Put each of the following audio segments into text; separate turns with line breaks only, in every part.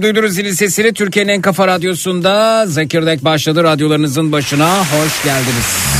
Efendim duydunuz zilin sesini Türkiye'nin en kafa radyosunda Zekirdek başladı radyolarınızın başına hoş geldiniz.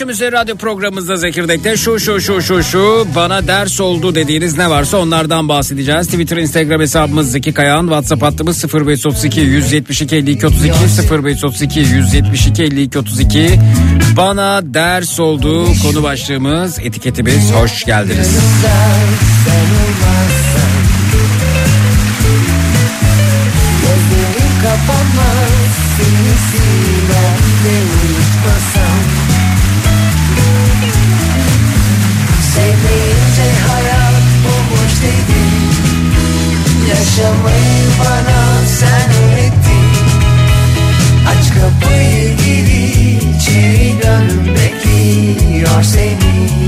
Akşam üzeri radyo programımızda Zekirdek'te şu şu şu şu şu bana ders oldu dediğiniz ne varsa onlardan bahsedeceğiz. Twitter, Instagram hesabımız Zeki Kayağan, WhatsApp hattımız 0532 172 52 32 0532 172 52 32 bana ders oldu konu başlığımız etiketimiz hoş geldiniz. Kapanmaz Yaşamayı bana sen öğrettin. Aç kapıyı gir içeri gönlüm bekliyor seni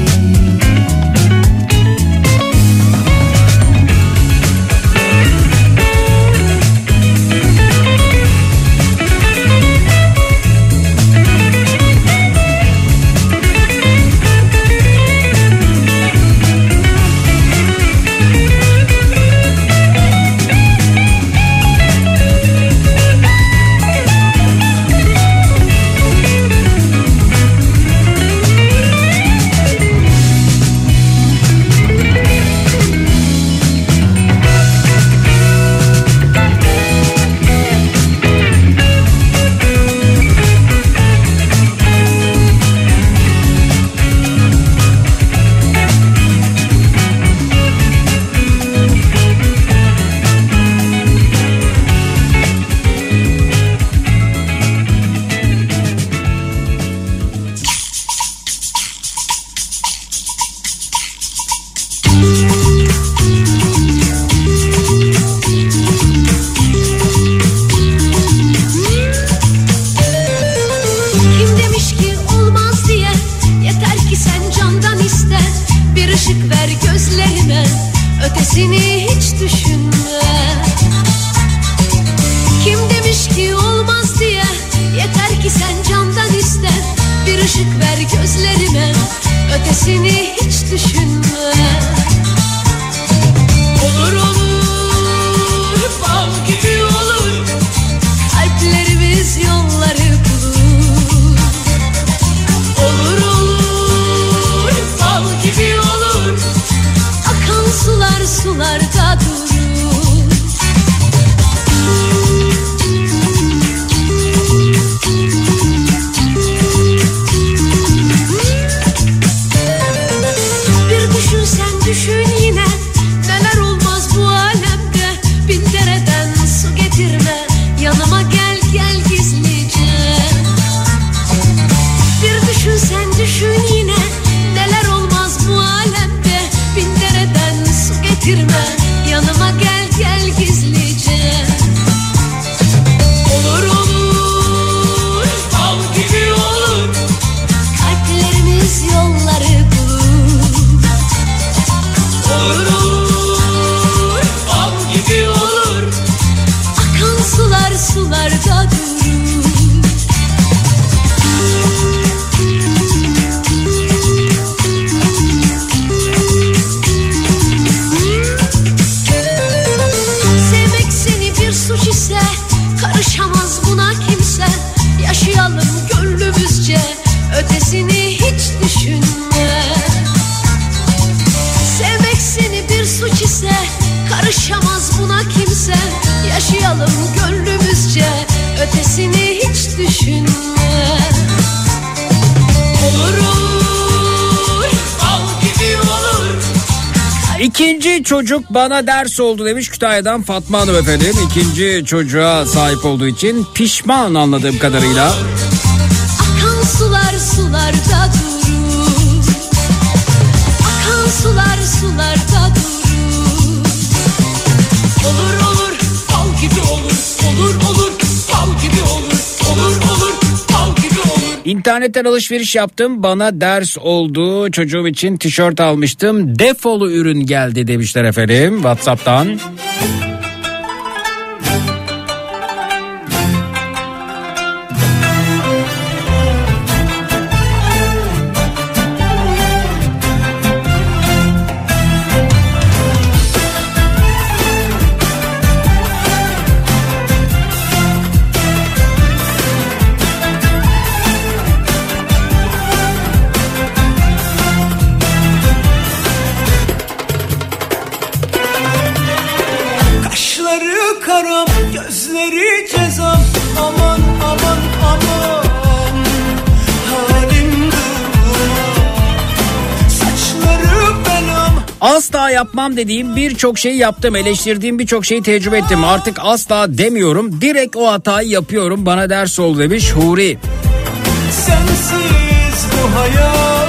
bana ders oldu demiş Kütahya'dan Fatma Hanım efendim. İkinci çocuğa sahip olduğu için pişman anladığım kadarıyla.
Akan sular sularda durur Akan sular sularda
İnternetten alışveriş yaptım bana ders oldu. Çocuğum için tişört almıştım. Defolu ürün geldi demişler efendim Whatsapp'tan.
Kaşları karam, gözleri cezam Aman aman aman Halim duman Saçları belam
Asla yapmam dediğim birçok şeyi yaptım. Eleştirdiğim birçok şeyi tecrübe ettim. Artık asla demiyorum. Direkt o hatayı yapıyorum. Bana ders oldu demiş Huri.
Sensiz bu hayat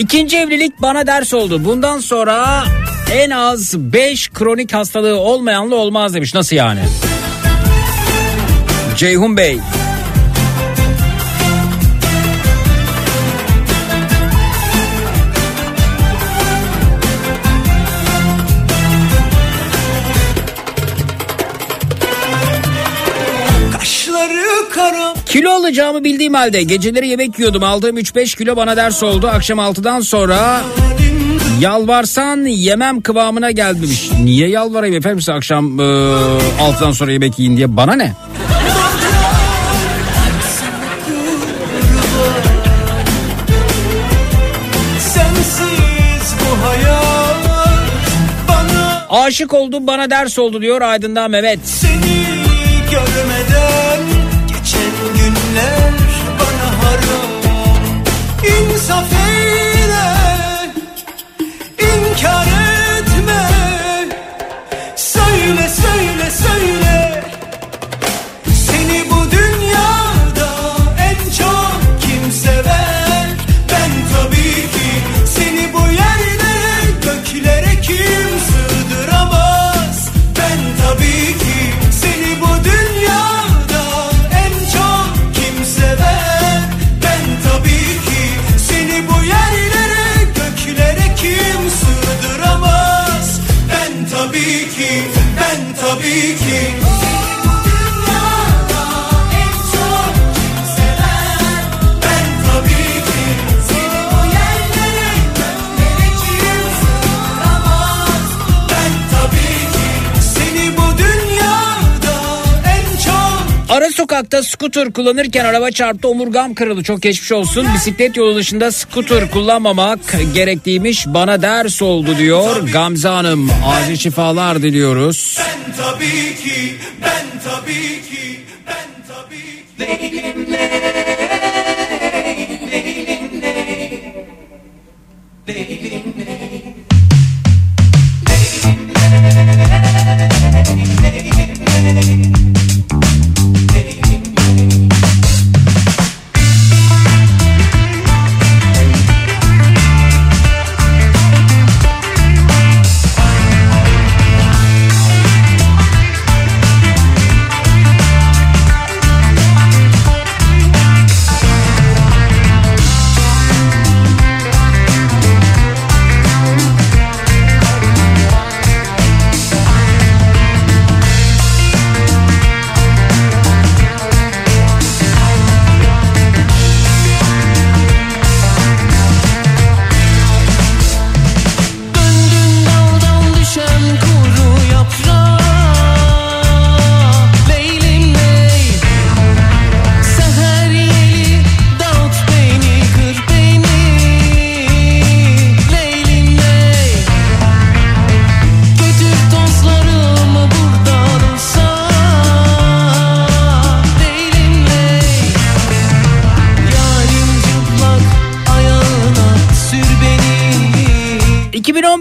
İkinci evlilik bana ders oldu. Bundan sonra en az 5 kronik hastalığı olmayanlı olmaz demiş. Nasıl yani? Ceyhun Bey. Kilo alacağımı bildiğim halde geceleri yemek yiyordum. Aldığım 3-5 kilo bana ders oldu. Akşam 6'dan sonra yalvarsan yemem kıvamına geldi demiş. Niye yalvarayım efendim size akşam e, 6'dan sonra yemek yiyin diye bana ne? Aşık oldum bana ders oldu diyor Aydın'dan Mehmet.
seni
something Sokakta scooter kullanırken araba çarptı omurgam kırıldı çok geçmiş olsun. Bisiklet yolu dışında scooter kullanmamak gerektiğiymiş bana ders oldu diyor Gamze Hanım. Acil şifalar diliyoruz.
ben tabii ki ben tabii ki ben tabii ki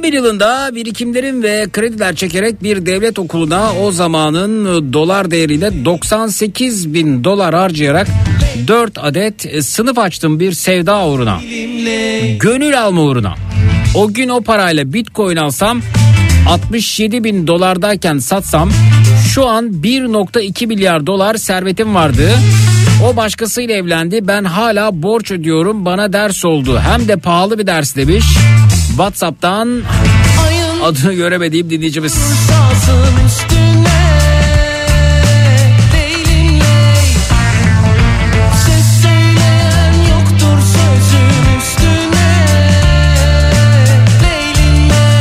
2011 yılında birikimlerim ve krediler çekerek bir devlet okuluna o zamanın dolar değeriyle 98 bin dolar harcayarak 4 adet sınıf açtım bir sevda uğruna. Gönül alma uğruna. O gün o parayla bitcoin alsam 67 bin dolardayken satsam şu an 1.2 milyar dolar servetim vardı. O başkasıyla evlendi ben hala borç ödüyorum bana ders oldu hem de pahalı bir ders demiş. Whatsapp'tan adını göremediğim dinleyicimiz.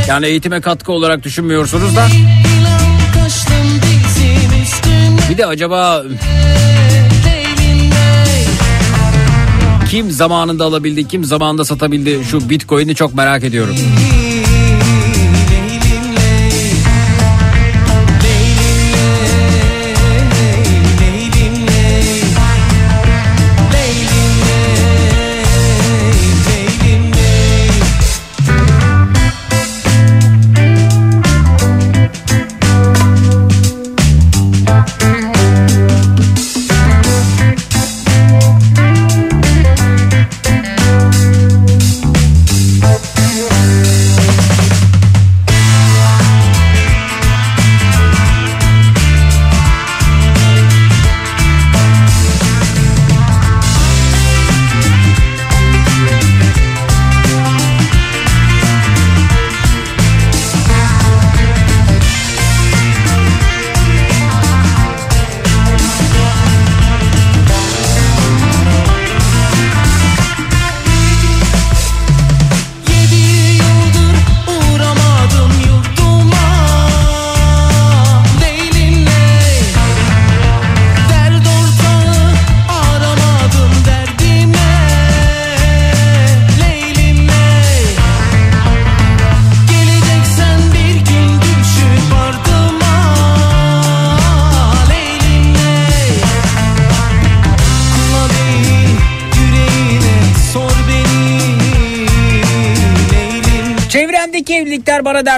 Yani eğitime katkı olarak düşünmüyorsunuz da. Bir de acaba kim zamanında alabildi kim zamanında satabildi şu bitcoin'i çok merak ediyorum.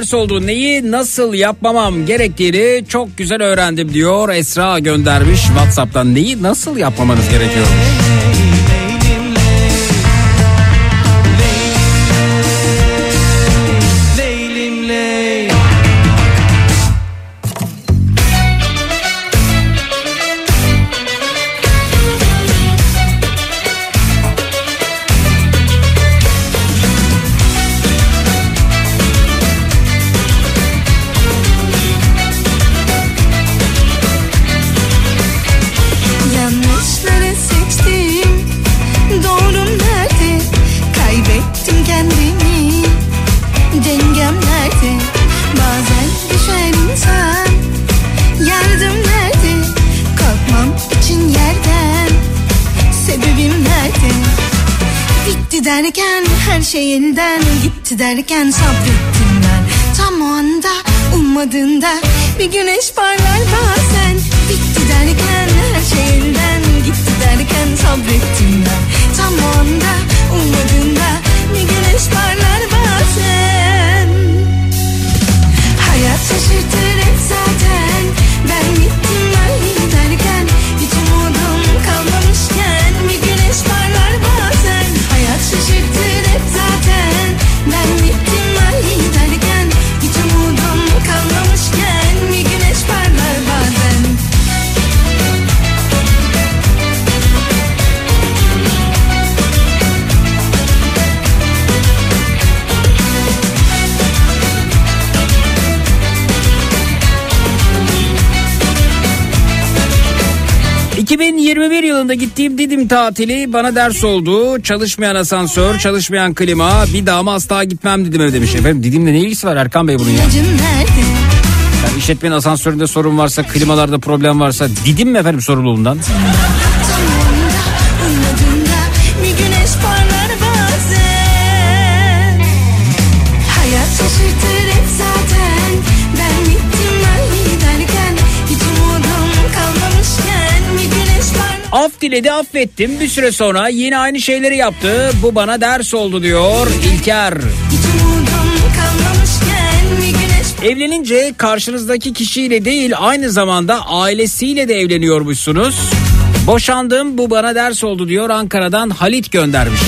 Ders oldu. Neyi nasıl yapmamam gerektiğini çok güzel öğrendim diyor. Esra göndermiş Whatsapp'tan. Neyi nasıl yapmamanız gerekiyormuş.
Şey elden gitti derken sabrettim ben. Tam o anda ummadığında bir güneş parlar bazen. Bitti derken her şey elden gitti derken sabrettim ben. Tam o anda ummadığında bir güneş parlar
...2021 yılında gittiğim Didim tatili bana ders oldu. Çalışmayan asansör, çalışmayan klima, bir daha mı asla gitmem Didim'e demiş. Efendim Didim'le ne ilgisi var Erkan Bey bunun ya? Yani işletmenin asansöründe sorun varsa, klimalarda problem varsa Didim mi efendim sorumluluğundan? Diledi affettim bir süre sonra yine aynı şeyleri yaptı. Bu bana ders oldu diyor İlker. Evlenince karşınızdaki kişiyle değil aynı zamanda ailesiyle de evleniyormuşsunuz. Boşandım bu bana ders oldu diyor Ankara'dan Halit göndermiş.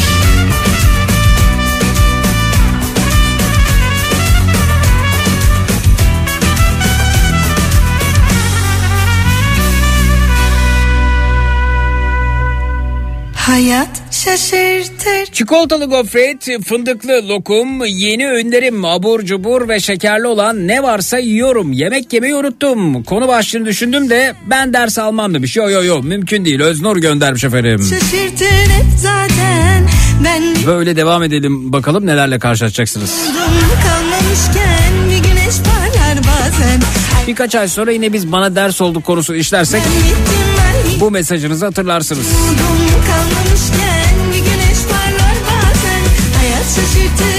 Hayat şaşırtır
Çikolatalı gofret, fındıklı lokum, yeni önerim abur cubur ve şekerli olan ne varsa yiyorum. Yemek yemeyi unuttum. Konu başlığını düşündüm de ben ders almam demiş. Yo yo yo mümkün değil. Öznur göndermiş efendim.
Şaşırtır hep zaten Ben
Böyle devam edelim bakalım nelerle karşılaşacaksınız.
kalmamışken Bir güneş parlar bazen
Birkaç ay sonra yine biz bana ders olduk konusu işlersek bu mesajınızı hatırlarsınız.
Yudum kalmamışken Bir güneş parlar bazen Hayat şaşırtır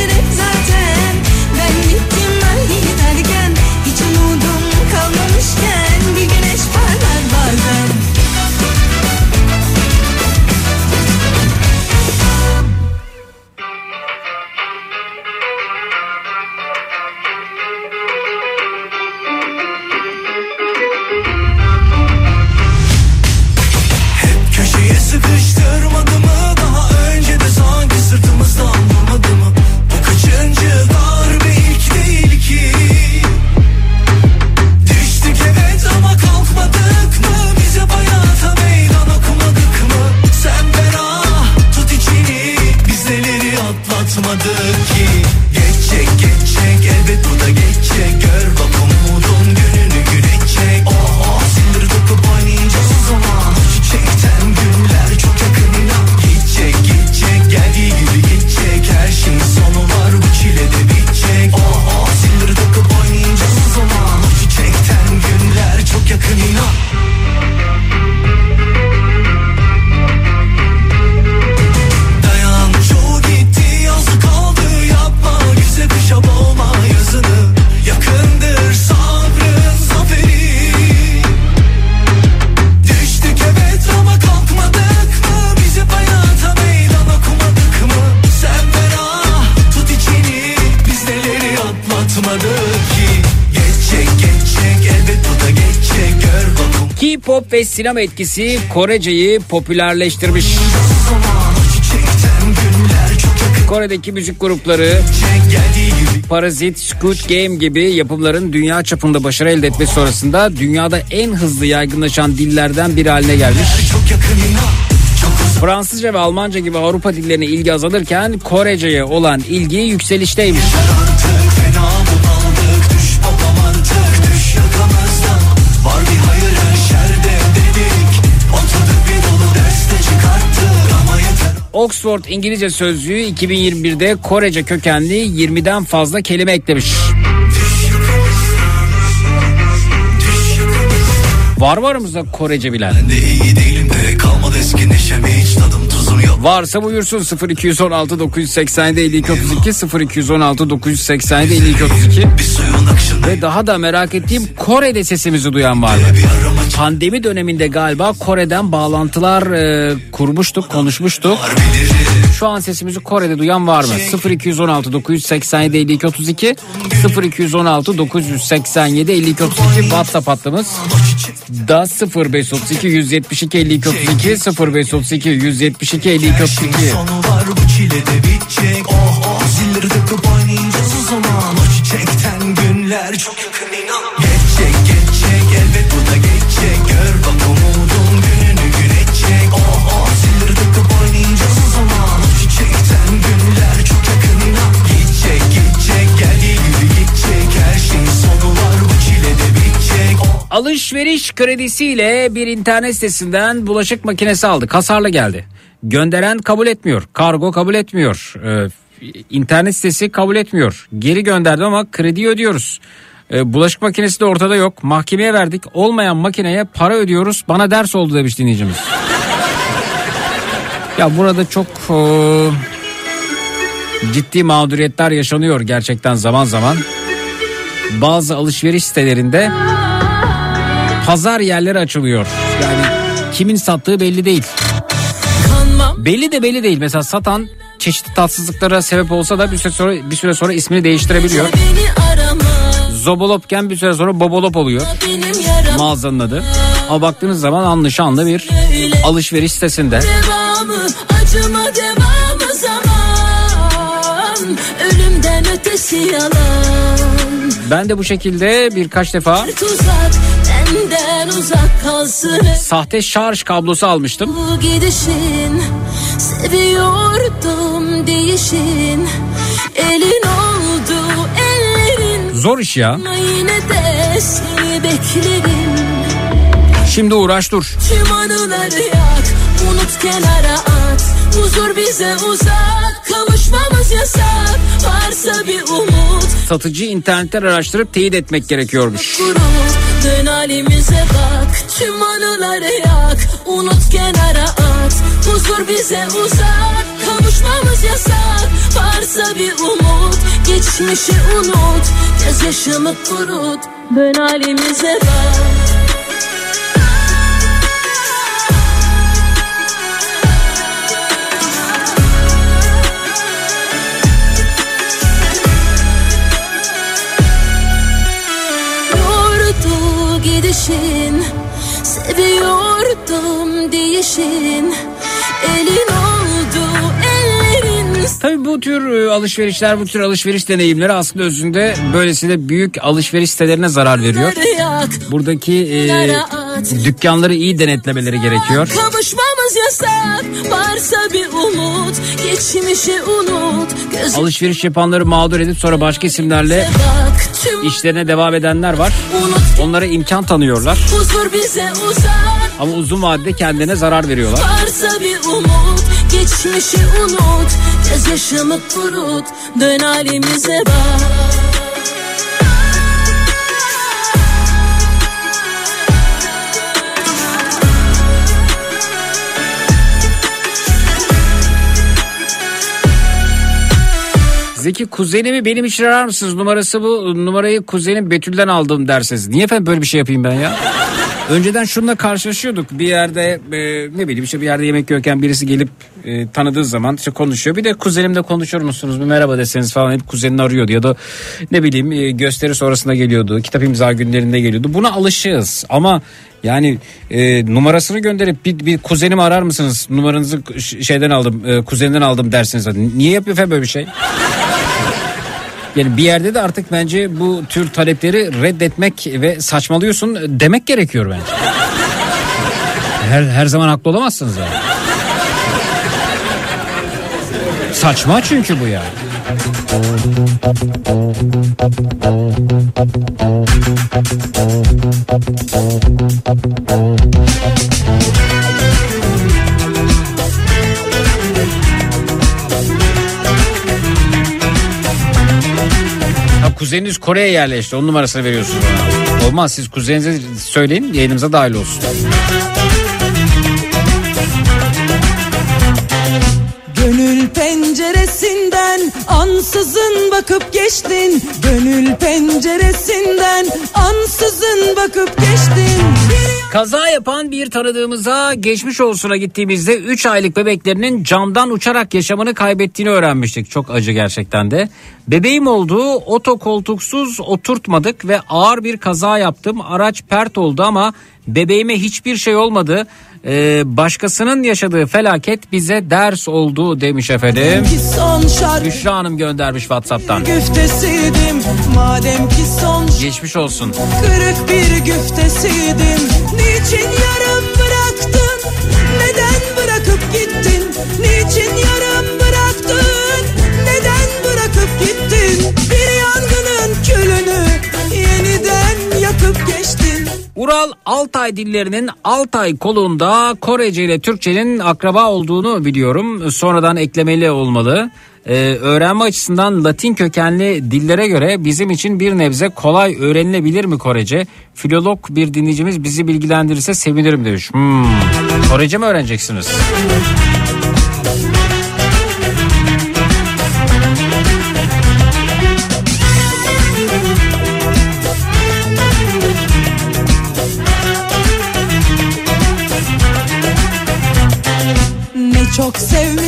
sinema etkisi Korece'yi popülerleştirmiş. Kore'deki müzik grupları Parazit, Squid Game gibi yapımların dünya çapında başarı elde etmesi sonrasında dünyada en hızlı yaygınlaşan dillerden biri haline gelmiş. Fransızca ve Almanca gibi Avrupa dillerine ilgi azalırken Korece'ye olan ilgi yükselişteymiş. Oxford İngilizce Sözlüğü 2021'de Korece kökenli 20'den fazla kelime eklemiş. Var mı aramızda Korece bilen?
Ben
Varsa buyursun 0216 987 52 32 0216 987 52 32
Bir suyun akışında
ve daha da merak ettiğim Kore'de sesimizi duyan var mı? Pandemi döneminde galiba Kore'den bağlantılar e, kurmuştuk, konuşmuştuk.
bilirim
Şu an sesimizi Kore'de duyan var mı? 0216 987 52 32 0216 987 52 32 WhatsApp hattımız da 0532 172 52 32 0532 172 52 32
Sonu var bu çile de bitecek. Oh oh. Zilleri takıp oynayacağız o zaman O çiçekten günler çok yakın
Alışveriş kredisiyle bir internet sitesinden bulaşık makinesi aldık. Hasarlı geldi. Gönderen kabul etmiyor. Kargo kabul etmiyor. Ee, internet sitesi kabul etmiyor. Geri gönderdim ama kredi ödüyoruz. Ee, bulaşık makinesi de ortada yok. Mahkemeye verdik. Olmayan makineye para ödüyoruz. Bana ders oldu demiş dinleyicimiz. ya burada çok e, ciddi mağduriyetler yaşanıyor gerçekten zaman zaman. Bazı alışveriş sitelerinde pazar yerleri açılıyor. Yani kimin sattığı belli değil. Belli de belli değil. Mesela satan çeşitli tatsızlıklara sebep olsa da bir süre sonra bir süre sonra ismini değiştirebiliyor. Zobolopken bir süre sonra Bobolop oluyor. Mağazanın adı. Ama baktığınız zaman anlı şanlı bir alışveriş sitesinde.
devamı acıma devamı zaman Ölümden ötesi yalan
Ben de bu şekilde birkaç defa
benden uzak kalsın
sahte şarj kablosu almıştım.
Bu gidişin seviyordum değişin Elin oldu ellerin
Zor iş ya.
yine de seni beklerim
Şimdi uğraş dur.
Tüm anıları yak Unut kenara at Huzur bize uzak Kavuşmamız yasak. Varsa bir umut.
Satıcı internetten araştırıp teyit etmek gerekiyormuş.
Dön halimize bak. Tüm anıları yak. Unut kenara at. Huzur bize uzak. Kavuşmamız yasak. Varsa bir umut. Geçmişi unut. Gözyaşımı kurut. Dön halimize bak gidişin Seviyordum değişin Elin oldu ellerin
Tabii bu tür e, alışverişler, bu tür alışveriş deneyimleri aslında özünde böylesine büyük alışveriş sitelerine zarar veriyor. Buradaki e, dükkanları iyi denetlemeleri gerekiyor.
Kavuşmamız yasak Varsa bir umut Geçmişi unut
Alışveriş yapanları mağdur edip sonra başka isimlerle işlerine devam edenler var. Onlara imkan tanıyorlar. Ama uzun vadede kendine zarar veriyorlar.
Varsa bir umut Geçmişi unut. Gözyaşımı kurut Dön halimize bak
Zeki kuzenimi benim için arar mısınız? Numarası bu. Numarayı kuzenim Betül'den aldım derseniz. Niye efendim böyle bir şey yapayım ben ya? Önceden şununla karşılaşıyorduk. Bir yerde e, ne bileyim işte bir yerde yemek yiyorken birisi gelip e, tanıdığı zaman işte konuşuyor. Bir de kuzenimle konuşur musunuz? Bir merhaba deseniz falan hep kuzenini arıyordu. Ya da ne bileyim e, gösteri sonrasında geliyordu. Kitap imza günlerinde geliyordu. Buna alışığız. Ama yani e, numarasını gönderip bir, bir kuzenimi arar mısınız? Numaranızı şeyden aldım, e, kuzeninden aldım dersiniz. Niye yapıyor efendim böyle bir şey? Yani bir yerde de artık bence bu tür talepleri reddetmek ve saçmalıyorsun demek gerekiyor bence. Her, her zaman haklı olamazsınız yani. Saçma çünkü bu yani. Kuzeniniz Kore'ye yerleşti. Onun numarasını veriyorsunuz. Olmaz siz kuzeninize söyleyin yayınımıza dahil olsun.
Penceresinden ansızın bakıp geçtin Gönül penceresinden ansızın bakıp geçtin
Kaza yapan bir tanıdığımıza geçmiş olsuna gittiğimizde 3 aylık bebeklerinin camdan uçarak yaşamını kaybettiğini öğrenmiştik. Çok acı gerçekten de. Bebeğim olduğu otokoltuksuz oturtmadık ve ağır bir kaza yaptım. Araç pert oldu ama bebeğime hiçbir şey olmadı. Ee, başkasının yaşadığı felaket bize ders oldu demiş efendim. Büşra Hanım göndermiş Whatsapp'tan.
güftesiydim Madem ki son
Geçmiş olsun.
kırık bir güftesiydim Niçin yarım bıraktın Neden bırakıp gittin Niçin yarım bıraktın
Ural Altay dillerinin Altay kolunda Korece ile Türkçenin akraba olduğunu biliyorum. Sonradan eklemeli olmalı. Ee, öğrenme açısından Latin kökenli dillere göre bizim için bir nebze kolay öğrenilebilir mi Korece? Filolog bir dinleyicimiz bizi bilgilendirirse sevinirim demiş. Hmm. Korece mi öğreneceksiniz?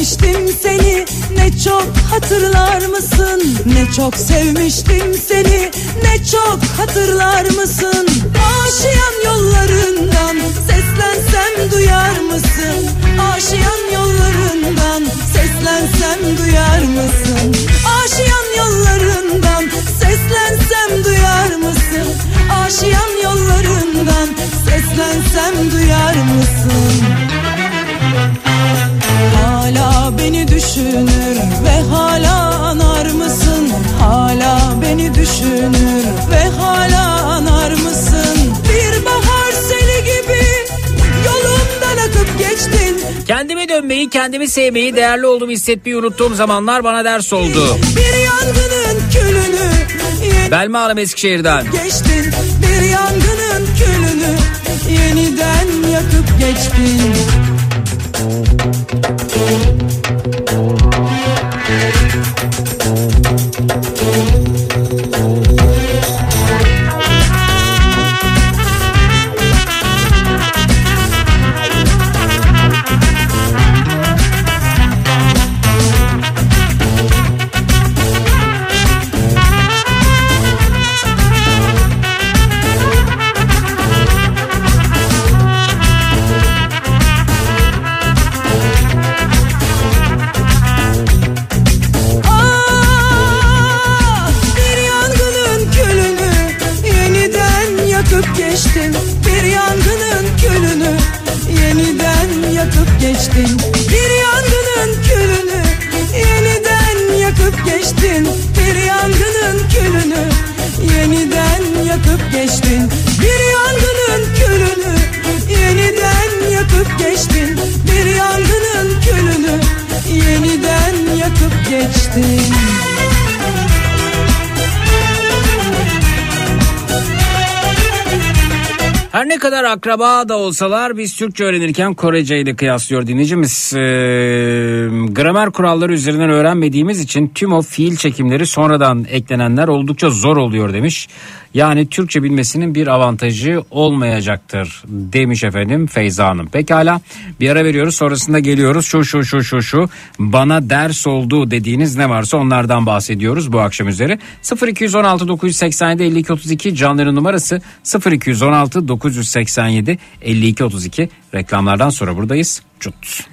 Sevmiştim seni. Ne çok hatırlar mısın? Ne çok sevmiştim seni. Ne çok hatırlar mısın? Aşiyan yollarından seslensem duyar mısın? Aşiyan yollarından seslensem duyar mısın? Aşiyan yollarından seslensem duyar mısın? Aşiyan yollarından seslensem duyar mısın Hala beni düşünür ve hala anar mısın? Hala beni düşünür ve hala anar mısın? Bir bahar seli gibi yolumdan akıp geçtin.
Kendime dönmeyi, kendimi sevmeyi, değerli olduğumu hissetmeyi unuttuğum zamanlar bana ders oldu.
Bir yangının külünü
Belma Hanım Eskişehir'den.
geçtin. Bir yangının külünü yeniden yakıp geçtin.
Kadar akraba da olsalar biz Türkçe öğrenirken Korece ile kıyaslıyor dinleyicimiz. Ee, gramer kuralları üzerinden öğrenmediğimiz için tüm o fiil çekimleri sonradan eklenenler oldukça zor oluyor demiş. Yani Türkçe bilmesinin bir avantajı olmayacaktır demiş efendim Feyza Hanım. Pekala bir ara veriyoruz sonrasında geliyoruz şu şu şu şu şu bana ders oldu dediğiniz ne varsa onlardan bahsediyoruz bu akşam üzeri. 0216 987 52 32 canların numarası 0216 987 52 32 reklamlardan sonra buradayız. Cut.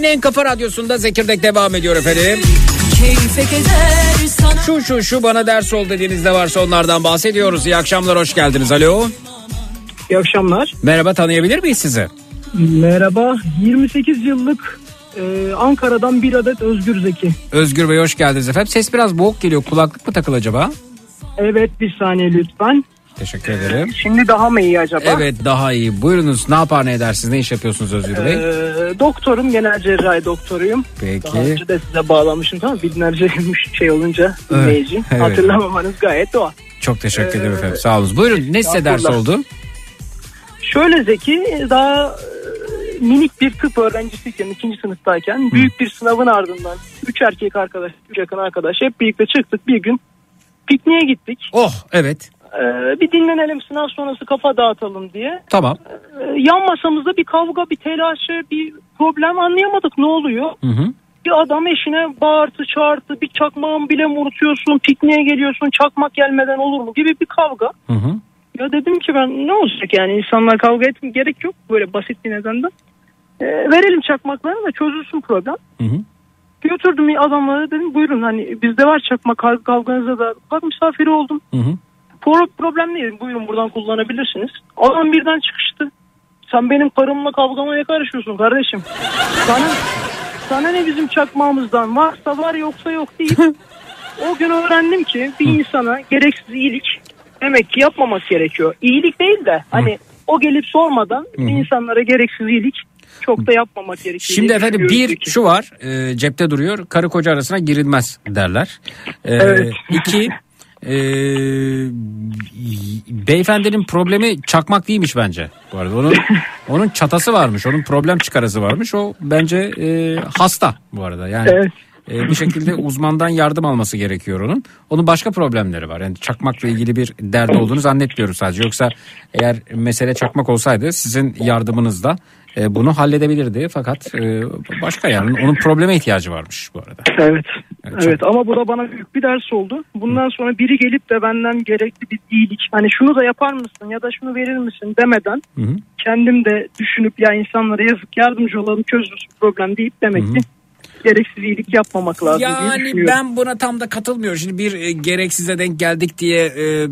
Türkiye'nin en kafa radyosunda Zekirdek devam ediyor efendim. Şu şu şu bana ders ol dediğiniz ne varsa onlardan bahsediyoruz. İyi akşamlar hoş geldiniz. Alo.
İyi akşamlar.
Merhaba tanıyabilir miyiz sizi?
Merhaba. 28 yıllık e, Ankara'dan bir adet Özgür Zeki.
Özgür Bey hoş geldiniz efendim. Ses biraz boğuk geliyor. Kulaklık mı takıl acaba?
Evet bir saniye lütfen.
Teşekkür ederim.
Şimdi daha mı iyi acaba?
Evet daha iyi. Buyurunuz ne yapar ne edersiniz? Ne iş yapıyorsunuz Özgür Bey?
Ee, doktorum genel cerrahi doktoruyum.
Peki.
Daha önce de size bağlamışım tamam? Binlerce şey olunca
Evet,
dinleyici.
evet.
Hatırlamamanız gayet doğal.
Çok teşekkür ederim
Ee,
efendim. Sağ olun. Buyurun ne size ders oldu?
Şöyle Zeki daha e, minik bir tıp öğrencisiyken ikinci sınıftayken büyük bir sınavın ardından üç erkek arkadaş, üç yakın arkadaş hep birlikte çıktık bir gün pikniğe gittik.
Oh evet.
Ee, bir dinlenelim sınav sonrası kafa dağıtalım diye.
Tamam.
Ee, yan masamızda bir kavga, bir telaşı, bir problem anlayamadık ne oluyor.
Hı hı.
Bir adam eşine bağırtı çağırtı bir çakmağın bile mi unutuyorsun pikniğe geliyorsun çakmak gelmeden olur mu gibi bir kavga.
Hı hı.
Ya dedim ki ben ne olacak yani insanlar kavga etmeye gerek yok böyle basit bir nedenden. Ee, verelim çakmakları da çözülsün problem.
Hı hı.
Götürdüm adamlara dedim buyurun hani bizde var çakmak kav- kavganıza da bak misafiri oldum.
Hı hı.
Pro- problem değil buyurun buradan kullanabilirsiniz. Adam birden çıkıştı. Sen benim karımla kavgama ne karışıyorsun kardeşim? Sana, sana ne bizim çakmağımızdan varsa var yoksa yok değil. o gün öğrendim ki bir insana gereksiz iyilik demek ki yapmamak gerekiyor. İyilik değil de hani o gelip sormadan insanlara gereksiz iyilik çok da yapmamak gerekiyor.
Şimdi efendim bir
ki.
şu var e, cepte duruyor karı koca arasına girilmez derler. E,
Evet.
İki e, beyefendinin problemi çakmak değilmiş bence. Bu arada onun onun çatası varmış onun problem çıkarası varmış o bence e, hasta bu arada yani.
Evet.
e, bir şekilde uzmandan yardım alması gerekiyor onun. Onun başka problemleri var. Yani çakmakla ilgili bir derdi olduğunu zannetmiyorum sadece. Yoksa eğer mesele çakmak olsaydı sizin yardımınızla e, bunu halledebilirdi. Fakat e, başka yani onun probleme ihtiyacı varmış bu arada.
Evet.
Evet,
Evet ama bu da bana büyük bir ders oldu. Bundan sonra biri gelip de benden gerekli bir iyilik hani şunu da yapar mısın ya da şunu verir misin demeden
Hı hı.
kendim de düşünüp ya insanlara yazık yardımcı olalım çözülsün problem deyip demek ki gereksiz iyilik yapmamak lazım diye
Yani
düşünüyorum.
ben buna tam da katılmıyorum. Şimdi bir e, gereksize denk geldik diye e,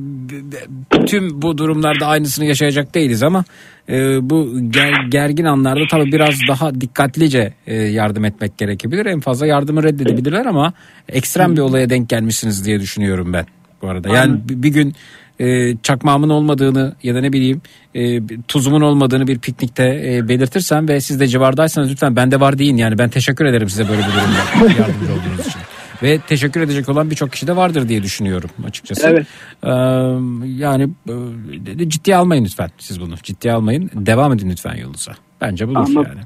tüm bu durumlarda aynısını yaşayacak değiliz ama e, bu ger- gergin anlarda tabii biraz daha dikkatlice e, yardım etmek gerekebilir. En fazla yardımı reddedebilirler ama ekstrem bir olaya denk gelmişsiniz diye düşünüyorum ben bu arada. Yani bir, bir gün e, çakmağımın olmadığını ya da ne bileyim e, tuzumun olmadığını bir piknikte e, belirtirsem ve siz de civardaysanız lütfen bende var deyin. Yani ben teşekkür ederim size böyle bir durumda yardımcı olduğunuz için. Ve teşekkür edecek olan birçok kişi de vardır diye düşünüyorum açıkçası.
Evet.
Ee, yani e, ciddiye almayın lütfen siz bunu. Ciddiye almayın. Devam edin lütfen yolunuza. Bence budur
Anladım.
yani.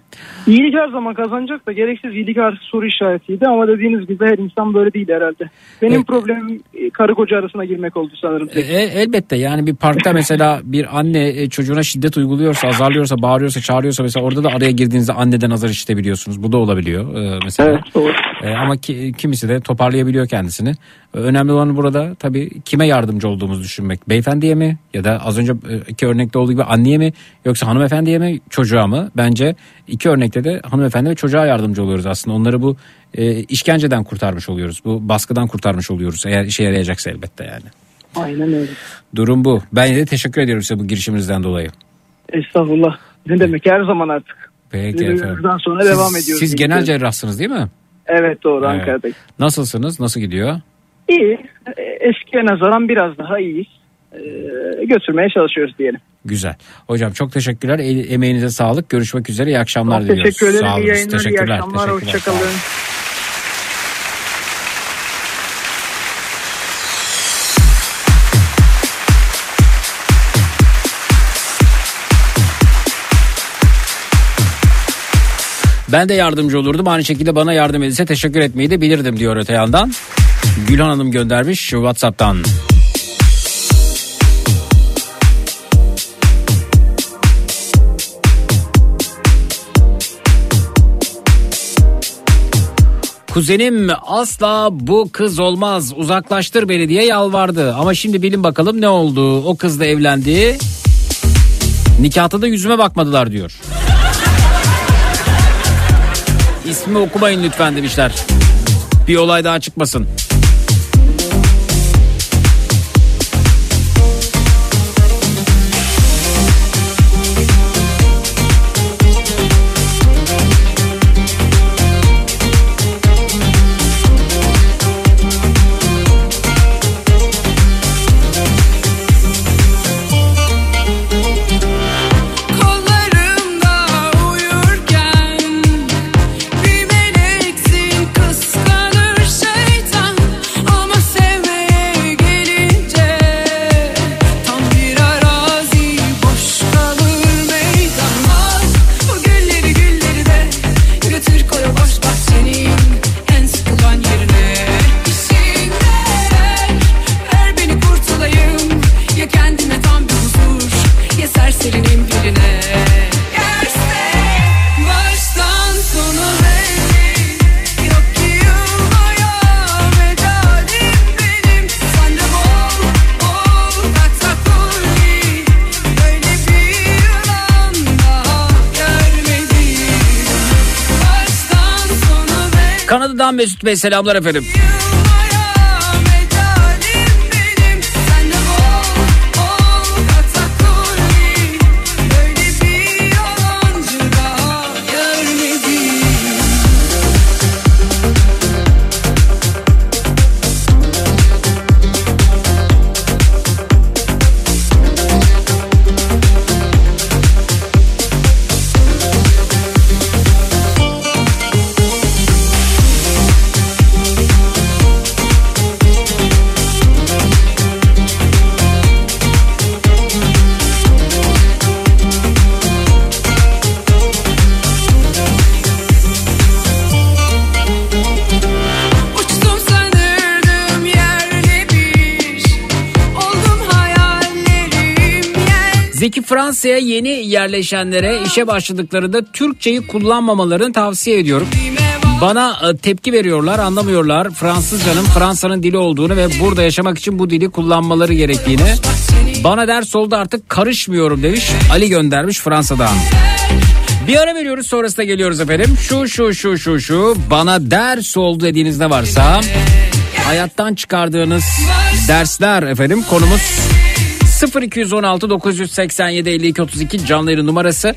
İyilik her zaman kazanacak da gereksiz iyilik her soru işaretiydi ama dediğiniz gibi her insan böyle değil herhalde. Benim
Evet.
problemim e, karı koca arasına girmek oldu sanırım.
E, e, elbette yani bir parkta mesela bir anne e, çocuğuna şiddet uyguluyorsa, azarlıyorsa, bağırıyorsa, çağırıyorsa mesela orada da araya girdiğinizde anneden azar işitebiliyorsunuz. Bu da olabiliyor e, mesela.
Evet doğru.
E, ama ki, kimisi de toparlayabiliyor kendisini. Önemli olan burada tabii kime yardımcı olduğumuzu düşünmek. Beyefendiye mi ya da az önce iki örnekte olduğu gibi anneye mi yoksa hanımefendiye mi çocuğa mı? Bence iki örnekte de hanımefendi ve çocuğa yardımcı oluyoruz aslında. Onları bu e, işkenceden kurtarmış oluyoruz. Bu baskıdan kurtarmış oluyoruz eğer işe yarayacaksa elbette yani.
Aynen öyle.
Durum bu. Ben de teşekkür ediyorum size bu girişiminizden dolayı.
Estağfurullah. Ne demek her zaman artık.
Peki efendim.
Sonra
Siz,
devam ediyoruz.
siz genel cerrahsınız değil mi?
Evet doğru
Evet.
Ankara'dayım.
Nasılsınız? Nasıl gidiyor?
İyi. E, Eskiye nazaran biraz daha iyiyiz. Ee, götürmeye çalışıyoruz diyelim.
Güzel. Hocam çok teşekkürler. E- emeğinize sağlık. Görüşmek üzere. İyi akşamlar
Çok
diliyoruz.
teşekkür ederim.
Sağ
İyi
olun.
yayınlar, iyi akşamlar.
Teşekkürler. Sağ olun.
Hoşçakalın.
Ben de yardımcı olurdum. Aynı şekilde bana yardım edilse teşekkür etmeyi de bilirdim diyor öte yandan. Gülhan Hanım göndermiş WhatsApp'tan. Kuzenim asla bu kız olmaz uzaklaştır beni diye yalvardı. Ama şimdi bilin bakalım ne oldu. O kızla evlendi. Nikahta da yüzüme bakmadılar diyor. İsmi okumayın lütfen demişler. Bir olay daha çıkmasın. Mesut Bey selamlar efendim. Fransa'ya yeni yerleşenlere işe başladıklarında Türkçeyi kullanmamalarını tavsiye ediyorum. Bana e, tepki veriyorlar, anlamıyorlar. Fransızcanın Fransa'nın dili olduğunu ve burada yaşamak için bu dili kullanmaları gerektiğini. Bana ders oldu artık karışmıyorum demiş. Ali göndermiş Fransa'dan. Bir ara veriyoruz sonrasında geliyoruz efendim. Şu şu şu şu şu bana ders oldu dediğiniz ne varsa hayattan çıkardığınız dersler efendim konumuz 0216 987 52 32 canlı yayın numarası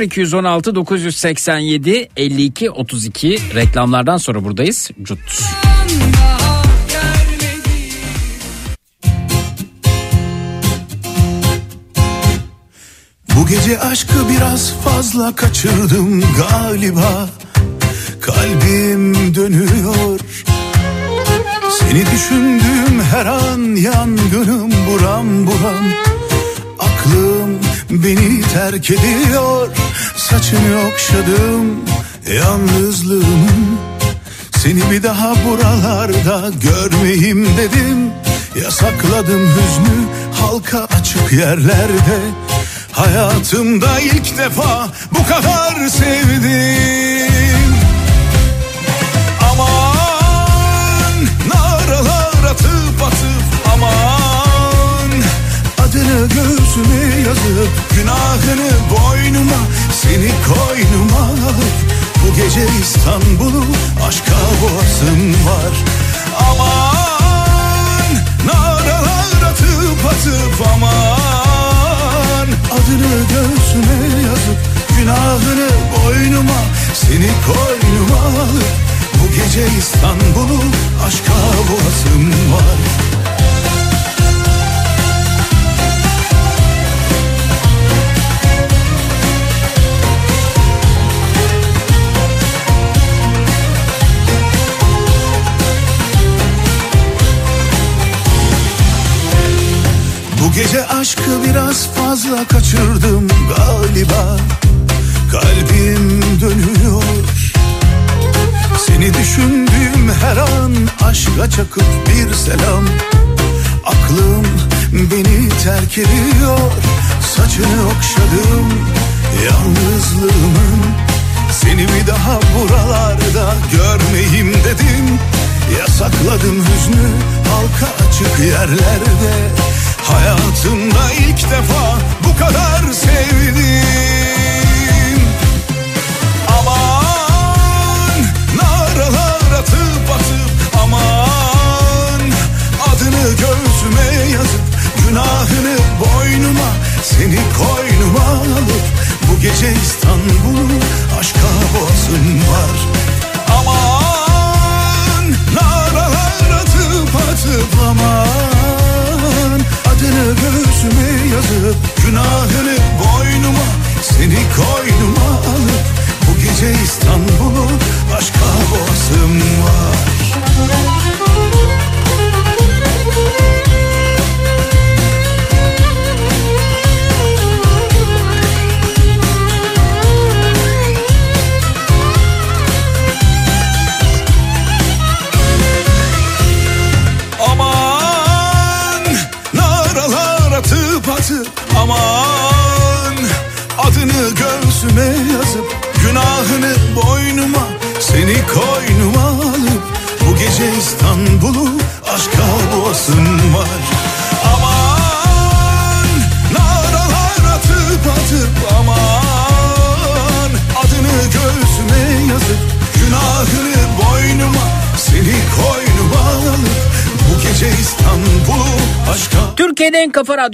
0216 987 52 32 reklamlardan sonra buradayız. Cut.
Bu gece aşkı biraz fazla kaçırdım galiba Kalbim dönüyor Seni düşündüğüm her an yangınım buram buram. Aklım beni terk ediyor Saçını okşadım yalnızlığımın Seni bir daha buralarda görmeyeyim dedim. Yasakladım hüznü halka açık yerlerde. Hayatımda ilk defa bu kadar sevdim Adını göğsüme yazıp günahını boynuma Seni koynuma alıp bu gece İstanbul'u aşka boğasım var. Aman naralar atıp atıp aman. Adını göğsüme yazıp günahını boynuma Seni koynuma alıp bu gece İstanbul'u aşka boğasım var gece aşkı biraz fazla kaçırdım galiba. Kalbim dönüyor. Seni düşündüğüm her an aşka çakıp bir selam. Aklım beni terk ediyor. Saçını okşadım yalnızlığımın. Seni bir daha buralarda görmeyeyim dedim. Yasakladım hüznü halka açık yerlerde Hayatımda ilk defa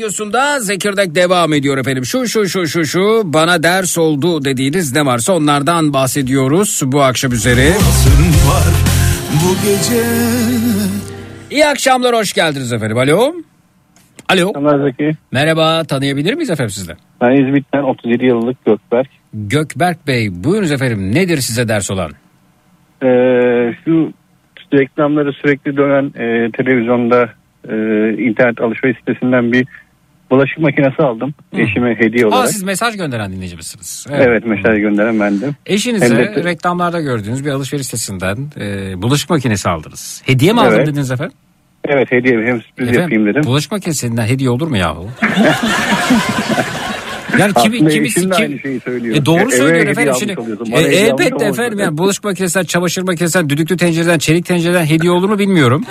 Radyosu'nda Zekirdek devam ediyor efendim. Şu şu şu şu şu bana ders oldu dediğiniz ne varsa onlardan bahsediyoruz bu akşam.
Sırrın var bu gece
İyi akşamlar hoş geldiniz efendim. Alo. Alo.
Zeki.
Merhaba tanıyabilir miyiz efendim sizden?
Ben İzmit'ten 37 yıllık Gökberk.
Gökberk Bey buyurunuz efendim nedir size ders olan?
Ee, şu reklamları sürekli dönen e, televizyonda e, internet alışveriş sitesinden bir bulaşık makinesi aldım. Eşime hediye
Aa,
olarak.
siz mesaj gönderen dinleyici misiniz?
Evet mesaj gönderen bendim.
Eşinize
de-
reklamlarda gördüğünüz bir alışveriş sitesinden e, bulaşık makinesi aldınız. Hediye mi aldın
Evet.
dediniz efendim?
Evet hediye hem sürpriz yapayım dedim.
Bulaşık makinesinden hediye olur mu yahu? yani kimi, kimisi kim. E doğru
Eve
söylüyor efendim. Şimdi, e, elbette efendim yani bulaşık makinesinden, çamaşır makinesinden, düdüklü tencereden, çelik tencereden hediye olur mu bilmiyorum.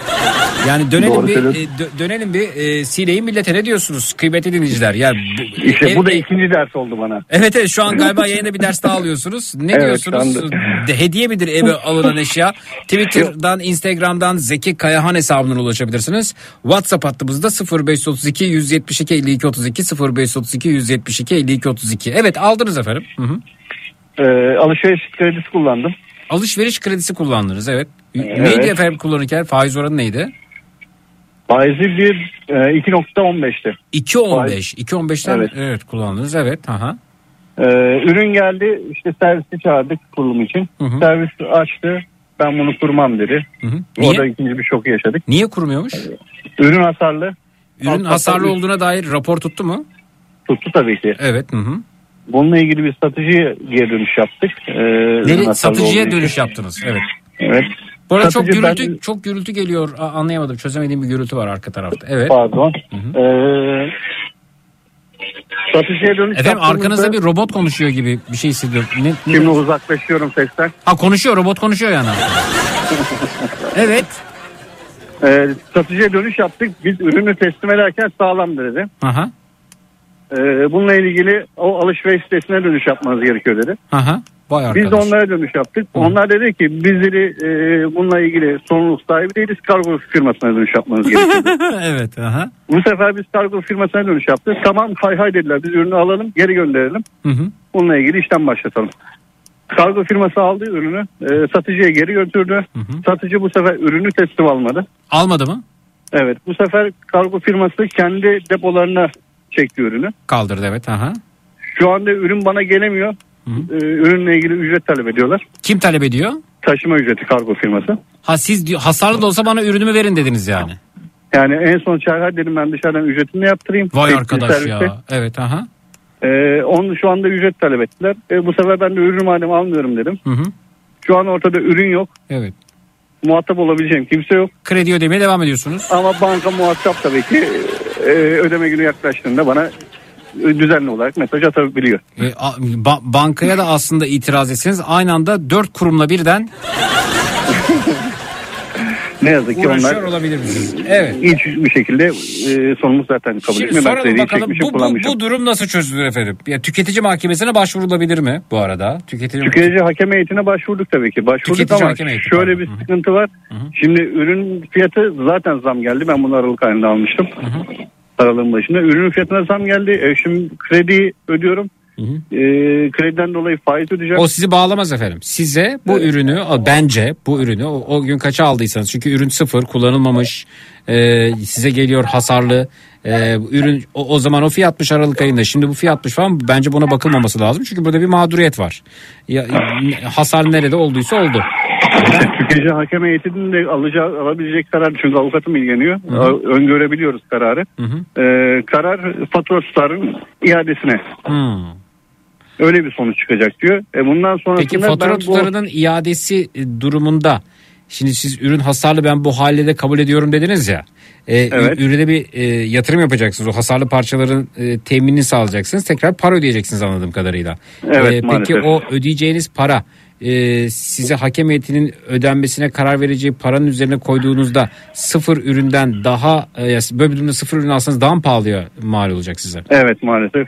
Yani dönelim
Doğru
bir e, dö- dönelim bir e, sileyin millete ne diyorsunuz kıymetli dinleyiciler? Yani bu,
İşte
ev-
bu da
e-
ikinci ders oldu bana.
Evet evet şu an galiba yayında bir ders daha alıyorsunuz. Ne
Evet,
diyorsunuz? De, hediye midir eve alınan eşya? Twitter'dan, Instagram'dan Zeki Kayahan hesabından ulaşabilirsiniz. WhatsApp hattımızda 0532 172 52 32 0532 172 52 32. Evet aldınız efendim. Hı hı.
Ee, alışveriş kredisi kullandım.
Alışveriş kredisi kullandınız evet.
Evet.
Neydi efendim kullanırken faiz oranı neydi?
Faizi bir e, 2.15'ti.
2.15. 2.15'ten evet.
Evet.
kullandınız evet. Aha.
Ee, ürün geldi işte servisi çağırdık kurulum için.
Hı hı.
Servis açtı ben bunu kurmam dedi.
Hı hı. Niye?
Orada ikinci bir şoku yaşadık.
Niye kurmuyormuş?
Ürün hasarlı.
Ürün hasarlı olduğuna dair rapor tuttu mu?
Tuttu tabii ki.
Evet. Hı hı.
Bununla ilgili bir geri dönüş yaptık. Ee, hasarlı
satıcıya
olduğu için.
dönüş yaptınız. Evet.
Evet.
Bu arada çok gürültü
ben-
çok gürültü geliyor. Anlayamadım. Çözemediğim bir gürültü var arka tarafta. Evet.
Pardon. Ee, satıcıya dönüş
Efendim arkanızda bir robot konuşuyor gibi bir şey hissediyorum. Ne, ne-
Şimdi uzaklaşıyorum sesten.
Ha konuşuyor robot konuşuyor yani. evet.
Ee, satıcıya dönüş yaptık. Biz ürünü teslim ederken sağlamdır dedi.
Aha.
Ee, bununla ilgili o alışveriş sitesine dönüş yapmanız gerekiyor dedi.
Aha. Vay arkadaş.
Biz de onlara dönüş yaptık. Onlar dedi ki biz dedi e, bununla ilgili sorumluluk sahibi değiliz. Kargo firmasına dönüş yapmanız gerekiyor.
evet. Aha.
Bu sefer biz kargo firmasına dönüş yaptık. Tamam hay hay dediler. Biz ürünü alalım geri gönderelim.
Hı hı.
Bununla ilgili işlem başlatalım. Kargo firması aldı ürünü. e, satıcıya geri götürdü.
hı.
Satıcı bu sefer ürünü teslim almadı.
Almadı mı?
Evet bu sefer kargo firması kendi depolarına çekti ürünü.
Kaldırdı evet. Aha.
Şu anda ürün bana gelemiyor.
Hı.
E, ürünle ilgili ücret talep ediyorlar.
Kim talep ediyor?
Taşıma ücreti kargo firması.
Ha siz hasarlı da olsa bana ürünümü verin dediniz yani.
Yani en son çağrı dedim ben dışarıdan ücretini yaptırayım.
Vay
Teknik
arkadaş
servise.
ya. Evet aha.
Ee, onu şu anda ücret talep ettiler. E, bu sefer ben de ürün madem almıyorum dedim.
Hı hı.
Şu an ortada ürün yok.
Evet.
Muhatap olabileceğim kimse yok.
Kredi ödemeye devam ediyorsunuz.
Ama banka muhatap tabii ki e, ödeme günü yaklaştığında bana düzenli olarak mesaj atabiliyor.
E, a- ba- bankaya da aslında itiraz etseniz aynı anda dört kurumla birden
Ne yazık ki onlar
olabilir misiniz? Evet.
hiç bir şekilde e, sorumluluk zaten kabul
Şimdi
etmiyor. Ben
soralım
krediyi
bakalım bu, bu, bu durum nasıl çözülür efendim? Ya, tüketici mahkemesine başvurulabilir mi bu arada? Tüketici,
Tüketici hakem heyetine başvurduk tabii ki. Başvurduk
Tüketici
ama şöyle bir
Hı hı.
sıkıntı var. Şimdi ürün fiyatı zaten zam geldi. Ben bunu Aralık ayında almıştım. Aralığın başında. Ürünün fiyatına zam geldi. E, şimdi kredi ödüyorum. E, krediden dolayı faiz ödeyeceğim.
O sizi bağlamaz efendim. Size bu ürünü o- bence bu ürünü o, o gün kaça aldıysanız çünkü ürün sıfır kullanılmamış e, size geliyor hasarlı e, ürün o, o zaman o fiyatmış Aralık ayında şimdi bu fiyatmış falan bence buna bakılmaması lazım çünkü burada bir mağduriyet var. Ya, hasar nerede olduysa oldu.
Tüketici hakem heyetinin de alacağı, alabilecek karar çünkü avukatım ilgileniyor. A- Öngörebiliyoruz kararı. E, karar fatura tutarın iadesine.
Hmm.
Öyle bir sonuç çıkacak diyor. E, bundan sonrasında
Peki fatura
ben bu-
tutarının iadesi e, durumunda şimdi siz ürün hasarlı ben bu haliyle kabul ediyorum dediniz ya. E,
Evet.
Ürüne bir e, yatırım yapacaksınız. O hasarlı parçaların e, teminini sağlayacaksınız. Tekrar para ödeyeceksiniz anladığım kadarıyla.
Evet,
E, peki o ödeyeceğiniz para e, size hakem heyetinin ödenmesine karar vereceği paranın üzerine koyduğunuzda sıfır üründen daha e, böyle bir durumda sıfır ürün alsanız daha mı pahalıya mal olacak size?
Evet maalesef.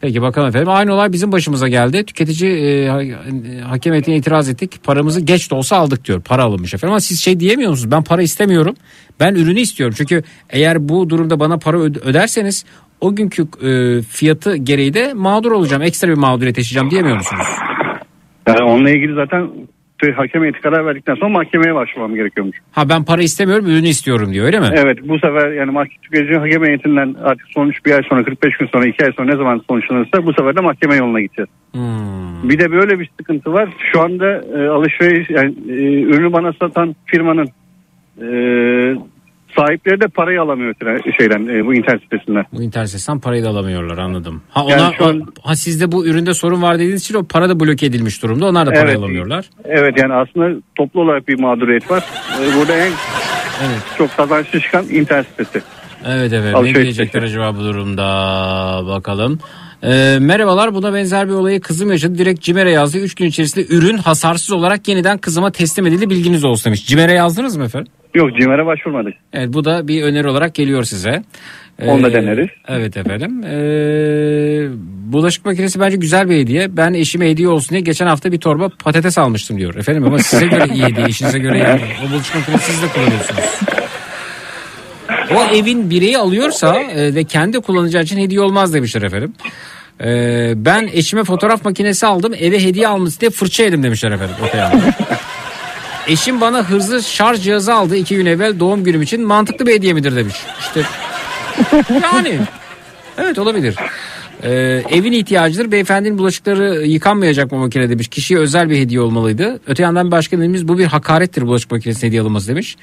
Peki bakalım efendim. Aynı olay bizim başımıza geldi. Tüketici e, e, hakem heyetine itiraz ettik. Paramızı geç de olsa aldık diyor. Para alınmış efendim. Ama siz şey diyemiyor musunuz? Ben para istemiyorum. Ben ürünü istiyorum. Çünkü eğer bu durumda bana para öde- öderseniz o günkü e, fiyatı gereği de mağdur olacağım. Ekstra bir mağduriyet yaşayacağım diyemiyor musunuz?
Yani onunla ilgili zaten hakem heyeti karar verdikten sonra mahkemeye başvurmam gerekiyormuş.
Ha ben para istemiyorum ürünü istiyorum diyor öyle mi?
Evet bu sefer yani mahkeme tüketici hakem heyetinden artık sonuç bir ay sonra 45 gün sonra 2 ay sonra ne zaman sonuçlanırsa bu sefer de mahkeme yoluna gideceğiz.
Hmm.
Bir de böyle bir sıkıntı var. Şu anda e, alışveriş yani e, ürünü bana satan firmanın e, sahipleri de parayı alamıyor şeyden e, bu internet sitesinden.
Bu internet sitesinden parayı da alamıyorlar anladım. Ha,
Yani
ona,
şu an-
ha sizde bu üründe sorun var dediğiniz için o para da bloke edilmiş durumda. Onlar da parayı
Evet.
alamıyorlar.
Evet yani aslında toplu olarak bir mağduriyet var. E, burada en
Evet.
çok kazançlı çıkan internet sitesi.
Evet evet ne
Alışveriş
diyecekler
sitesi.
acaba bu durumda bakalım. Ee, merhabalar buna benzer bir olayı kızım yaşadı. Direkt Cimer'e yazdı. 3 gün içerisinde ürün hasarsız olarak yeniden kızıma teslim edildi bilginiz olsun demiş. Cimer'e yazdınız mı efendim?
Yok CİMER'e başvurmadık.
Evet bu da bir öneri olarak geliyor size. Ee,
Onu da deneriz.
Evet efendim. Ee, bulaşık makinesi bence güzel bir hediye. Ben eşime hediye olsun diye geçen hafta bir torba patates almıştım diyor. Efendim ama size göre iyi hediye, işinize göre iyi. O bulaşık makinesi siz de kullanıyorsunuz. O evin bireyi alıyorsa e, ve kendi kullanacağı için hediye olmaz demişler efendim. Ee, ben eşime fotoğraf makinesi aldım eve hediye almış diye fırça yedim demişler efendim. Eşim bana hızlı şarj cihazı aldı iki gün evvel doğum günüm için mantıklı bir hediye midir demiş. İşte yani evet olabilir. Ee, evin ihtiyacıdır. Beyefendinin bulaşıkları yıkanmayacak mı makine demiş. Kişiye özel bir hediye olmalıydı. Öte yandan başka dinleyicimiz bu bir hakarettir bulaşık makinesine hediye alınması demiş.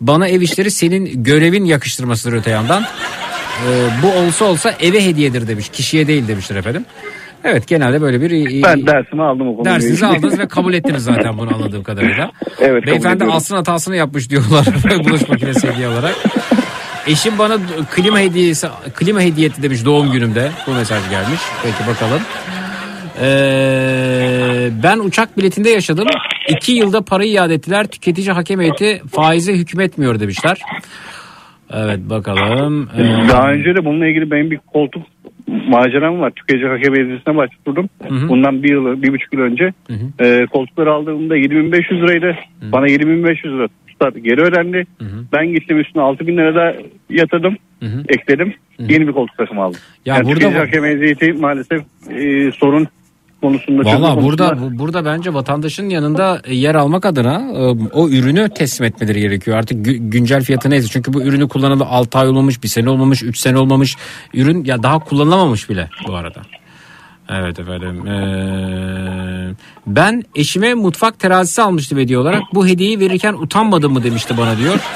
Bana ev işleri senin görevin yakıştırmasıdır öte yandan. Ee, bu olsa olsa eve hediyedir demiş. Kişiye değil demiştir efendim. Evet genelde böyle bir
Ben dersimi aldım o konuyla
dersinizi aldınız ve kabul ettiniz zaten bunu anladığım kadarıyla.
Evet,
Beyefendi aslında hatasını yapmış diyorlar bulaşık makinesi hediye olarak. Eşim bana klima hediyesi klima hediye etti demiş doğum günümde. Bu mesaj gelmiş. Peki bakalım. Ee, ben uçak biletinde yaşadım. İki yılda parayı iade ettiler. Tüketici hakem heyeti faize hükmetmiyor demişler. Evet bakalım. Ee,
Daha önce de bununla ilgili benim bir koltuk maceram var. Tüketici hakem heyetine başvurdum.
hı.
Bundan bir yıl, bir buçuk yıl önce. E, koltukları aldığımda 7500 liraydı. Bana 7500 lira tutar geri ödendi. Ben gittim üstüne 6000 lira da yatırdım. Ekledim. Yeni bir koltuk takımı aldım.
Ya
yani
burada
tüketici
bu-
hakem heyeti maalesef e, sorun konusunda
Valla burada
konusunda-
bu- burada bence vatandaşın yanında yer almak adına e, o ürünü teslim etmeleri gerekiyor. Artık gü- güncel fiyatı neyse. Çünkü bu ürünü kullanalı 6 ay olmamış, 1 sene olmamış, 3 sene olmamış. Ürün ya daha kullanılamamış bile bu arada. Evet efendim. Ee, ben eşime mutfak terazisi almıştım hediye olarak. Bu hediyeyi verirken utanmadım mı demişti bana diyor.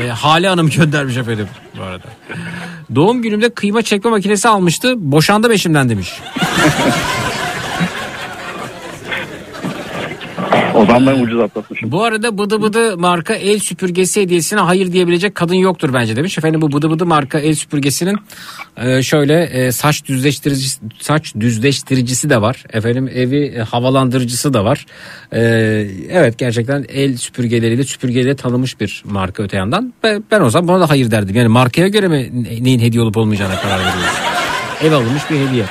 Ee, Hale Hanım göndermiş efendim bu arada. Doğum günümde kıyma çekme makinesi almıştı. Boşandım eşimden demiş.
O zaman ben ucuz atlatmışım.
Bu arada bıdı bıdı marka el süpürgesi hediyesine hayır diyebilecek kadın yoktur bence demiş. Efendim bu bıdı bıdı marka el süpürgesinin e, şöyle e, saç düzleştiricisi saç düzleştiricisi de var. Efendim evi e, havalandırıcısı da var. Evet gerçekten el süpürgeleriyle süpürgeyle tanınmış bir marka öte yandan. Ben, o zaman buna da hayır derdim. Yani markaya göre mi ne- neyin hediye olup olmayacağına karar veriyoruz. Ev alınmış bir hediye.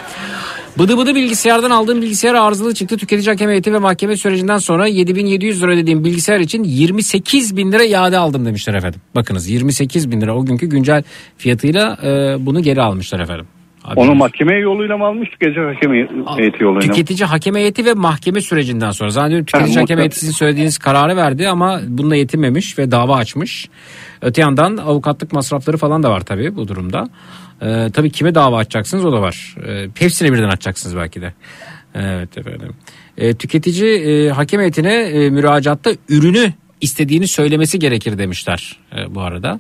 Bıdı bıdı bilgisayardan aldığım bilgisayar arızalı çıktı. Tüketici hakem heyeti ve mahkeme sürecinden sonra 7700 lira ödediğim bilgisayar için 28 bin lira iade aldım demişler efendim. Bakınız 28 bin lira o günkü güncel fiyatıyla e, bunu geri almışlar efendim. Haberiniz
Onu mahkeme yoluyla mı almış tüketici hakem heyeti yoluyla?
Tüketici hakem heyeti ve mahkeme sürecinden sonra. Zannediyorum tüketici
Ha,
hakem heyeti sizin söylediğiniz kararı verdi ama bununla yetinmemiş ve dava açmış. Öte yandan avukatlık masrafları falan da var tabii bu durumda. Ee, tabii kime dava açacaksınız o da var. Ee, hepsini birden açacaksınız belki de. Evet efendim. Ee, tüketici e, hakem heyetine e, müracaatta ürünü istediğini söylemesi gerekir demişler e, bu arada.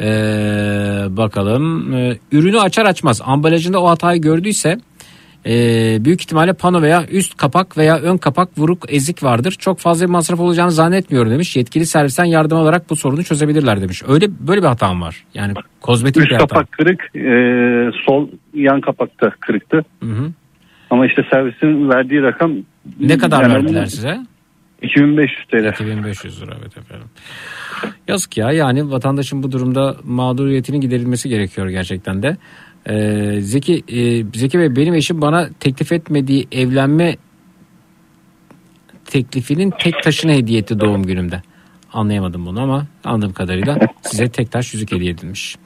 Ee, bakalım Ee, ürünü açar açmaz ambalajında o hatayı gördüyse e, büyük ihtimalle pano veya üst kapak veya ön kapak vuruk ezik vardır. Çok fazla bir masraf olacağını zannetmiyorum demiş. Yetkili servisten yardım alarak bu sorunu çözebilirler demiş. Öyle böyle bir hatam var. Yani kozmetik
Üst
bir hata.
kapak kırık, e, sol yan kapakta kırıktı.
Hı hı.
Ama işte servisin verdiği rakam
Ne kadar
yani
verdiler size?
2500 TL.
2500 lira evet efendim. Yazık ya yani vatandaşın bu durumda mağduriyetinin giderilmesi gerekiyor gerçekten de. Ee, Zeki e, Zeki Bey benim eşim bana teklif etmediği evlenme teklifinin tek taşını hediye etti doğum günümde. Anlayamadım bunu ama anladığım kadarıyla size tek taş yüzük hediye edilmiş.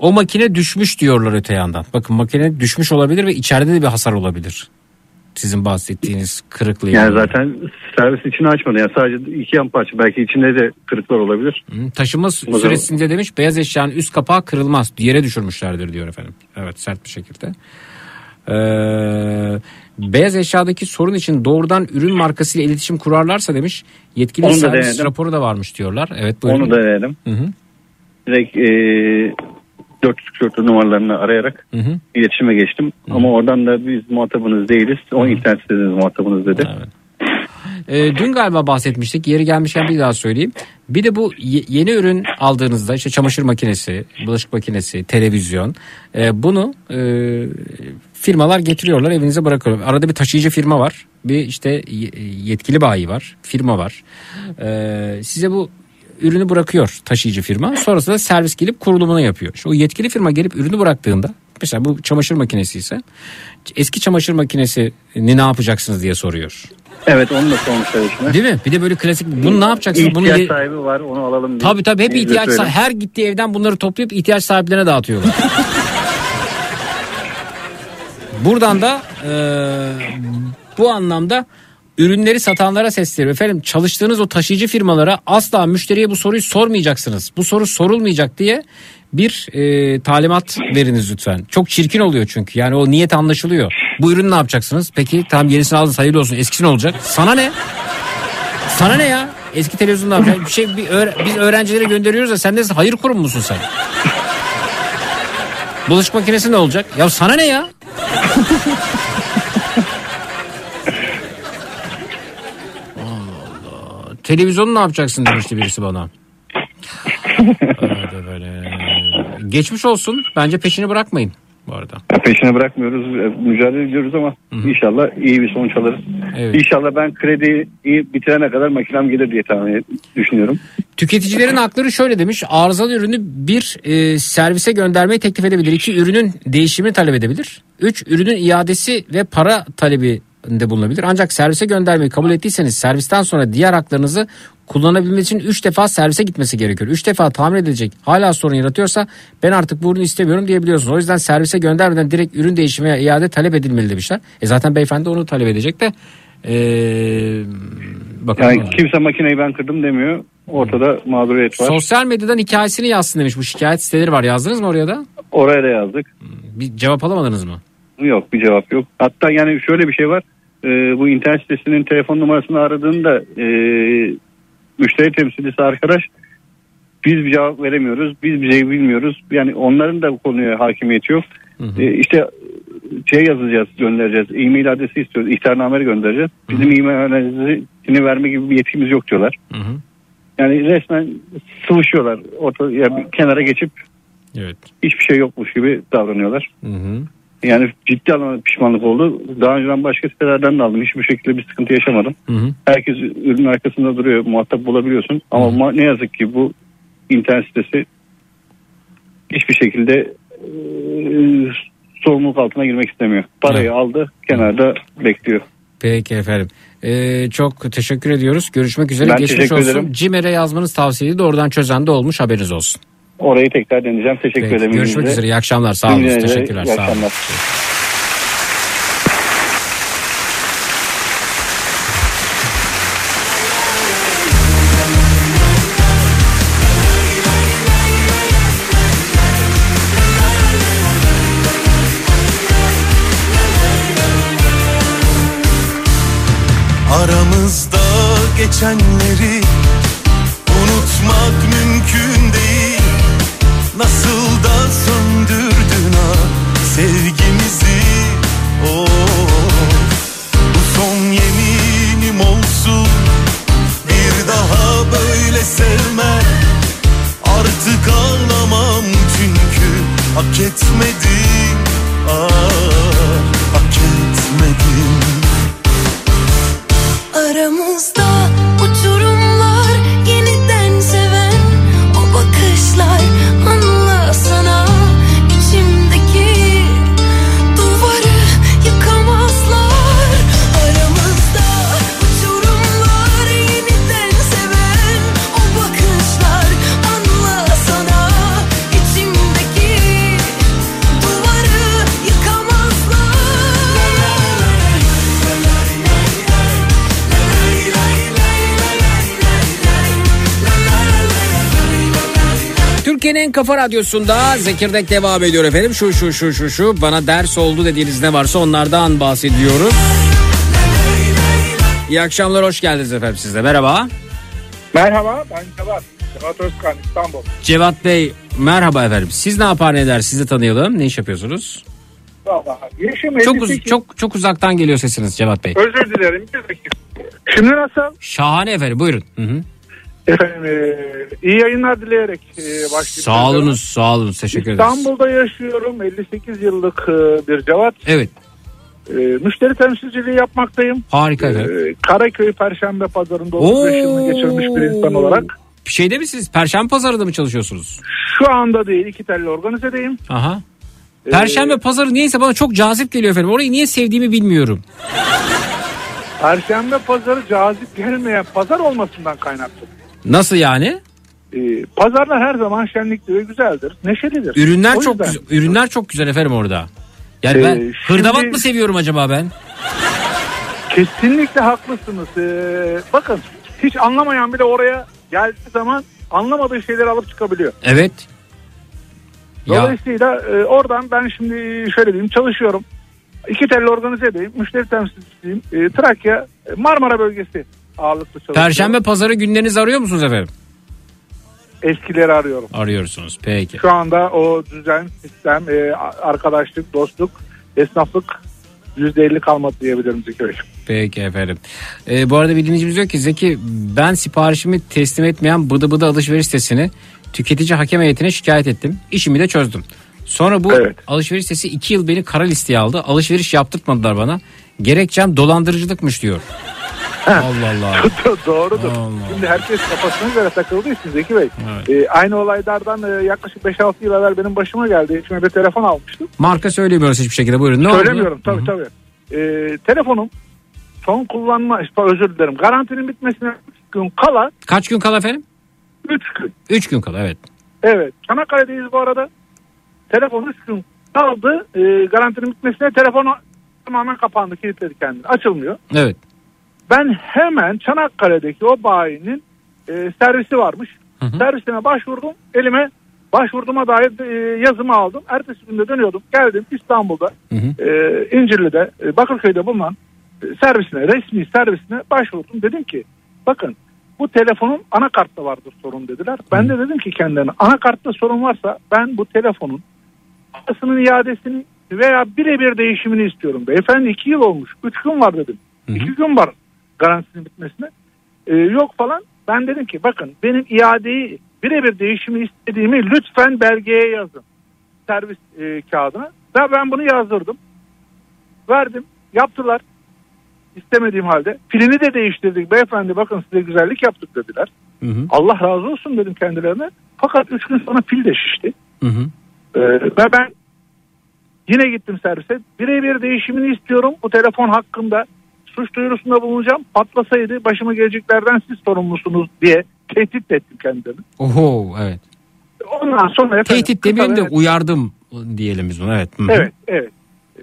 O makine düşmüş diyorlar öte yandan. Bakın makine düşmüş olabilir ve içeride de bir hasar olabilir. Sizin bahsettiğiniz kırıklığı.
Yani zaten servis içini açmadı. Yani sadece iki yan parça. Belki içinde de kırıklar olabilir.
Hı, Taşıma
zaman-
süresince demiş beyaz eşyanın üst kapağı kırılmaz. Yere düşürmüşlerdir diyor efendim. Evet sert bir şekilde. Ee, beyaz eşyadaki sorun için doğrudan ürün markasıyla iletişim kurarlarsa demiş yetkili
Onu
servis
denedim.
raporu da varmış diyorlar. Evet buyurun.
Onu da denedim.
Hı hı.
Direkt e, 444 numaralarını arayarak
Hı hı.
iletişime geçtim. Ama oradan da biz muhatabınız değiliz. O internet siteniz muhatabınız dedi.
Evet. Ee, dün galiba bahsetmiştik. Yeri gelmişken bir daha söyleyeyim. Bir de bu ye- yeni ürün aldığınızda işte çamaşır makinesi, bulaşık makinesi, televizyon e, bunu e, firmalar getiriyorlar evinize bırakıyorlar. Arada bir taşıyıcı firma var. Bir işte ye- yetkili bayi var. Firma var. E, size bu ürünü bırakıyor taşıyıcı firma. Sonrasında servis gelip kurulumunu yapıyor. İşte o yetkili firma gelip ürünü bıraktığında mesela bu çamaşır makinesi ise eski çamaşır makinesini ne yapacaksınız diye soruyor.
Evet onu da sormuşlar eşime.
Değil mi? Bir de böyle klasik bunu ne yapacaksın? Bunu
İhtiyaç
ye-
sahibi var onu alalım diye.
Tabii tabii hep ihtiyaç
söyledim.
her gittiği evden bunları toplayıp ihtiyaç sahiplerine dağıtıyorlar. Buradan da e, bu anlamda ürünleri satanlara sesleniyorum. Efendim çalıştığınız o taşıyıcı firmalara asla müşteriye bu soruyu sormayacaksınız. Bu soru sorulmayacak diye bir e, talimat veriniz lütfen. Çok çirkin oluyor çünkü. Yani o niyet anlaşılıyor. Bu ürünü ne yapacaksınız? Peki tamam yenisini aldınız hayırlı olsun. Eskisi ne olacak? Sana ne? Sana ne ya? Eski televizyon ne yapacak? Bir şey bir öğre- biz öğrencilere gönderiyoruz da sen de hayır kurum musun sen? Bulaşık makinesi ne olacak? Ya sana ne ya? Allah Allah. Televizyonu ne yapacaksın demişti birisi bana. Öyle böyle. Geçmiş olsun. Bence peşini bırakmayın bu arada.
Peşine bırakmıyoruz. e, Mücadele ediyoruz ama inşallah iyi bir sonuç alırız.
Evet.
İnşallah ben krediyi bitirene kadar makinem gelir diye tahmin düşünüyorum.
Tüketicilerin hakları şöyle demiş. Arızalı ürünü bir e, servise göndermeyi teklif edebilir. İki ürünün değişimini talep edebilir. Üç ürünün iadesi ve para talebi de bulunabilir. Ancak servise göndermeyi kabul ettiyseniz servisten sonra diğer haklarınızı kullanabilmeniz için 3 defa servise gitmesi gerekiyor. 3 defa tamir edilecek hala sorun yaratıyorsa ben artık bu ürünü istemiyorum diyebiliyorsunuz. O yüzden servise göndermeden direkt ürün değişimi veya iade talep edilmeli demişler. E zaten beyefendi onu talep edecek de e, bakalım.
Yani kimse makineyi ben kırdım demiyor. Ortada mağduriyet var.
Sosyal medyadan hikayesini yazsın demiş. Bu şikayet siteleri var. Yazdınız mı oraya da?
Oraya da yazdık.
Bir cevap alamadınız mı?
Yok bir cevap yok. Hatta yani şöyle bir şey var. Ee, bu internet sitesinin telefon numarasını aradığında e, müşteri temsilcisi arkadaş biz bir cevap veremiyoruz. Biz bir şey bilmiyoruz. Yani onların da bu konuya hakimiyeti yok. Ee, işte şey yazacağız, göndereceğiz. E-mail adresi istiyoruz. İhtarnameleri göndereceğiz. Bizim e-mail adresini verme gibi bir yetkimiz yok diyorlar.
Hı hı.
Yani resmen sıvışıyorlar. Orta, yani kenara geçip
Evet.
hiçbir şey yokmuş gibi davranıyorlar.
Hı hı.
Yani ciddi anlamda pişmanlık oldu. Daha önceden başka sitelerden de aldım. Hiçbir şekilde bir sıkıntı yaşamadım.
Hı hı.
Herkes ürünün arkasında duruyor. Muhatap bulabiliyorsun. Ama ma- ne yazık ki bu internet sitesi hiçbir şekilde e, sorumluluk altına girmek istemiyor. Parayı aldı kenarda bekliyor.
Peki efendim. Ee, çok teşekkür ediyoruz. Görüşmek üzere.
Ben
Geçmiş
teşekkür
olsun.
ederim.
Cimer'e yazmanız tavsiyeydi. Doğrudan çözen de olmuş. Haberiniz olsun.
Orayı tekrar deneyeceğim. Teşekkür
Peki,
ederim.
görüşmek üzere. İyi akşamlar. Sağ olun. Teşekkürler.
iyi
Sağ olun.
akşamlar.
Aramızda geçenleri hak etmedim ah, Hak etmedim
Aramızda
Türkiye'nin Kafa Radyosu'nda Zekirdek devam ediyor efendim. Şu şu şu şu şu bana ders oldu dediğiniz ne varsa onlardan bahsediyoruz. İyi akşamlar hoş geldiniz efendim siz de merhaba.
Merhaba ben Cevat. Cevat Özkan İstanbul.
Cevat Bey merhaba efendim. Siz ne yapar ne eder sizi tanıyalım. Ne iş yapıyorsunuz?
Valla yaşım
Çok
58.
uz- çok çok uzaktan geliyor sesiniz Cevat Bey.
Özür dilerim bir dakika. Şimdi nasıl?
Şahane efendim buyurun. Hı hı.
Efendim e, iyi yayınlar dileyerek e, başlayayım.
Sağ olunuz sağ olun teşekkür ederiz.
İstanbul'da yaşıyorum. 58 yıllık e, bir Cevat.
Evet
E, müşteri temsilciliği yapmaktayım.
harika.
E, Karaköy Perşembe Pazarı'nda 35 yılını geçirmiş bir insan olarak.
Bir şeyde mi siz? Perşembe pazarında mı çalışıyorsunuz?
Şu anda değil iki telli organizedeyim.
Aha. Perşembe pazarı niyeyse bana çok cazip geliyor efendim. Orayı niye sevdiğimi bilmiyorum.
Perşembe pazarı cazip gelmeyen pazar olmasından kaynaklı.
Nasıl yani?
E, pazarlar her zaman şenlikli ve güzeldir. Neşelidir.
Ürünler
O
çok
yüzden-
güzel. Ürünler çok güzel efendim orada. Yani
Ee,
ben
şimdi-
hırdavat mı seviyorum acaba ben?
Kesinlikle haklısınız. Ee, bakın hiç anlamayan bile oraya geldiği zaman anlamadığı şeyleri alıp çıkabiliyor.
Evet.
Dolayısıyla e, oradan ben şimdi şöyle diyeyim çalışıyorum. İki telli organize edeyim. Müşteri temsilcisiyim. E, Trakya e, Marmara bölgesi ağırlıklı çalışıyorum.
Perşembe pazarı günlerinizi arıyor musunuz efendim?
Eskileri arıyorum.
Arıyorsunuz. Peki.
Şu anda o düzen, sistem, e, arkadaşlık, dostluk, esnaflık %50 kalmadı diyebilirim Zeki Bey.
Peki efendim. Ee, bu arada bir dinleyicimiz diyor ki Zeki ben siparişimi teslim etmeyen bıdı bıdı alışveriş sitesini tüketici hakem heyetine şikayet ettim. İşimi de çözdüm. Sonra bu
Evet.
alışveriş sitesi 2 yıl beni kara listeye aldı. Alışveriş yaptırtmadılar bana. Gerekçem dolandırıcılıkmış diyor. Allah Allah.
Doğrudur.
Allah.
Şimdi herkes kafasına göre takıldığı için Zeki Bey.
Evet.
Ee, aynı olaylardan e, yaklaşık 5-6 yıl evvel benim başıma geldi. İçime bir telefon almıştım.
Marka söylemiyoruz hiçbir şekilde. Buyurun. Ne
Söylemiyorum
oldu?
tabii tabii. Ee, telefonum son kullanma özür dilerim. Garantinin bitmesine 3 gün kala
Kaç gün kala efendim?
3 gün.
3 gün kala evet.
Evet. Çanakkale'deyiz bu arada. Telefon 3 gün kaldı. Ee, garantinin bitmesine telefonu tamamen kapandı. Kilitledi kendini. Açılmıyor.
Evet.
Ben hemen Çanakkale'deki o bayinin e, servisi varmış.
Hı hı.
Servisine başvurdum. Elime başvurduğuma dair e, yazımı aldım. Ertesi günde dönüyordum. Geldim İstanbul'da
Hı hı.
e, İncirli'de e, Bakırköy'de bulunan e, servisine resmi servisine başvurdum. Dedim ki bakın bu telefonun anakartta vardır sorun dediler. Ben de dedim ki kendilerine anakartta sorun varsa ben bu telefonun parasının iadesini veya birebir değişimini istiyorum. Beyefendi iki yıl olmuş. Üç gün var dedim. İki gün var garantisinin bitmesine. Ee, yok falan. Ben dedim ki bakın benim iadeyi birebir değişimi istediğimi lütfen belgeye yazın. Servis e, kağıdına. Ve ben bunu yazdırdım. Verdim. Yaptılar. İstemediğim halde. Pilini de değiştirdik. Beyefendi bakın size güzellik yaptık dediler.
Hı hı.
Allah razı olsun dedim kendilerine. Fakat üç gün sonra pil de şişti.
Hı hı.
Ee, ve ben yine gittim servise. Birebir değişimini istiyorum. Bu telefon hakkında suç duyurusunda bulunacağım. Patlasaydı başıma geleceklerden siz sorumlusunuz diye tehdit ettim kendilerini.
Oho evet.
Ondan sonra efendim,
Tehdit demeyelim de uyardım diyelim biz bunu evet. Hı hı.
Evet, evet. Ee,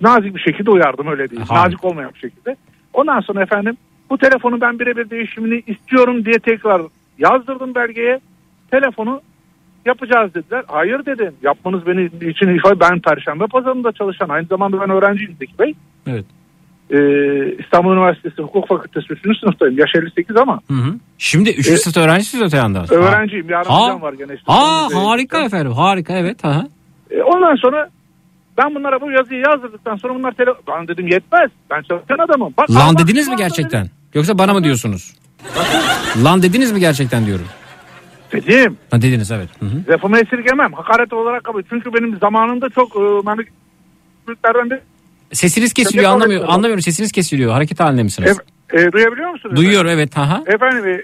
nazik bir şekilde uyardım öyle değil.
Harika.
Nazik olmayan bir şekilde. Ondan sonra efendim bu telefonu ben birebir değişimini istiyorum diye tekrar yazdırdım belgeye. Telefonu yapacağız dediler. Hayır dedim. Yapmanız beni için ifade ben Perşembe pazarında çalışan aynı zamanda ben öğrenciyim Zeki Bey.
Evet.
Ee, İstanbul Üniversitesi Hukuk Fakültesi 3. sınıftayım. Yaş 58 ama
Hı hı. Şimdi 3.
E,
sınıf öğrencisiniz öte yandan.
öğrenciyim. Yarın
Ha.
hocam var gene. işte.
Aa
Ee,
harika efendim harika evet. Aha.
E, ondan sonra ben bunlara bu yazıyı yazdırdıktan sonra bunlar tele... Ben dedim yetmez. Ben çalışan adamım. Bak,
Lan
bak,
dediniz mi gerçekten? Yoksa bana mı diyorsunuz? Lan dediniz mi gerçekten diyorum.
Dedim. dedim.
Ha dediniz evet. Hı hı.
Lafımı esirgemem. Hakaret olarak kabul. Çünkü benim zamanında çok e, ben büyüklerden bir
Sesiniz kesiliyor anlamıyorum. Anlamıyorum sesiniz kesiliyor. Hareket halinde misiniz?
e, e, duyabiliyor musunuz?
Duyuyorum evet. Aha.
Efendim e,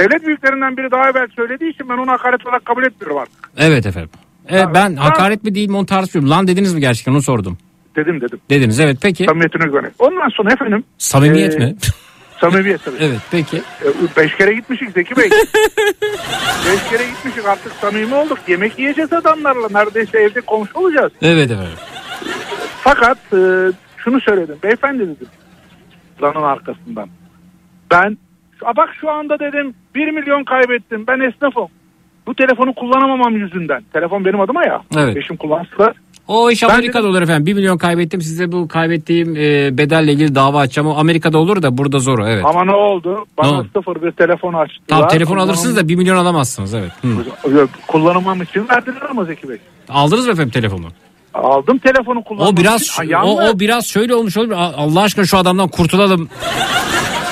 devlet büyüklerinden biri daha evvel söylediği için ben onu hakaret olarak kabul etmiyorum artık.
Evet efendim. Evet,
Ha,
ben
ha.
hakaret mi değil mi onu tartışmıyorum. Lan dediniz mi gerçekten onu sordum.
Dedim dedim.
Dediniz evet peki.
Samimiyetine güvenerek. Ondan sonra efendim
Samimiyet
Ee,
mi?
samimiyet tabii.
evet peki.
E, Beş kere gitmişik Zeki Bey. Beş kere gitmişik artık samimi olduk. Yemek yiyeceğiz adamlarla. Neredeyse evde komşu olacağız.
Evet efendim.
Fakat e, şunu söyledim. Beyefendi dedim. Lanın arkasından. Ben "Aa, bak şu anda dedim 1 milyon kaybettim. Ben esnafım. bu telefonu kullanamamam yüzünden. Telefon benim adıma ya.
Evet.
Eşim kullansa
O iş Amerika'da olur efendim. 1 milyon kaybettim size bu kaybettiğim e, bedelle ilgili dava açacağım. O Amerika'da olur da burada zor evet.
ama ne oldu? Bana
Ne oldu?
sıfır bir telefon açtılar.
Tamam telefon
Kullanım-
alırsınız da 1 milyon alamazsınız evet. Hı.
Kullanımam için verdiler ama Zeki Bey.
Aldınız mı efendim telefonu?
Aldım telefonu kullanmam
O biraz o, o biraz şöyle olmuş. A- Allah aşkına şu adamdan kurtulalım.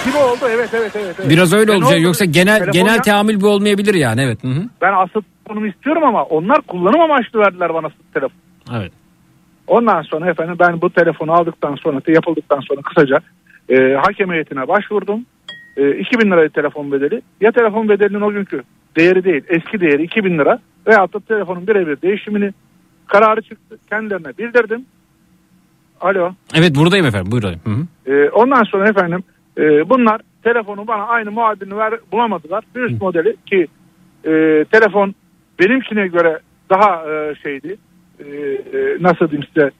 gibi oldu evet evet evet. evet.
Biraz öyle
ne
olacak.
oldu?
Yoksa genel
Telefon
genel
ya-
teamül bu olmayabilir yani evet. Hı hı.
Ben asıl telefonumu istiyorum ama onlar kullanım amaçlı verdiler bana telefon.
Evet.
Ondan sonra efendim ben bu telefonu aldıktan sonra yapıldıktan sonra kısaca e, hakem heyetine başvurdum. E, 2000 liraydı telefon bedeli. Ya telefon bedelinin o günkü değeri değil eski değeri 2000 lira veyahut da telefonun birebir değişimini kararı çıktı. Kendilerine bildirdim. Alo.
Evet buradayım efendim buyurun. Hı hı.
E, ondan sonra efendim e, bunlar telefonu bana aynı muadilini ver, bulamadılar. Bir üst modeli ki e, telefon benimkine göre daha e, şeydi. E, e, nasıl diyeyim size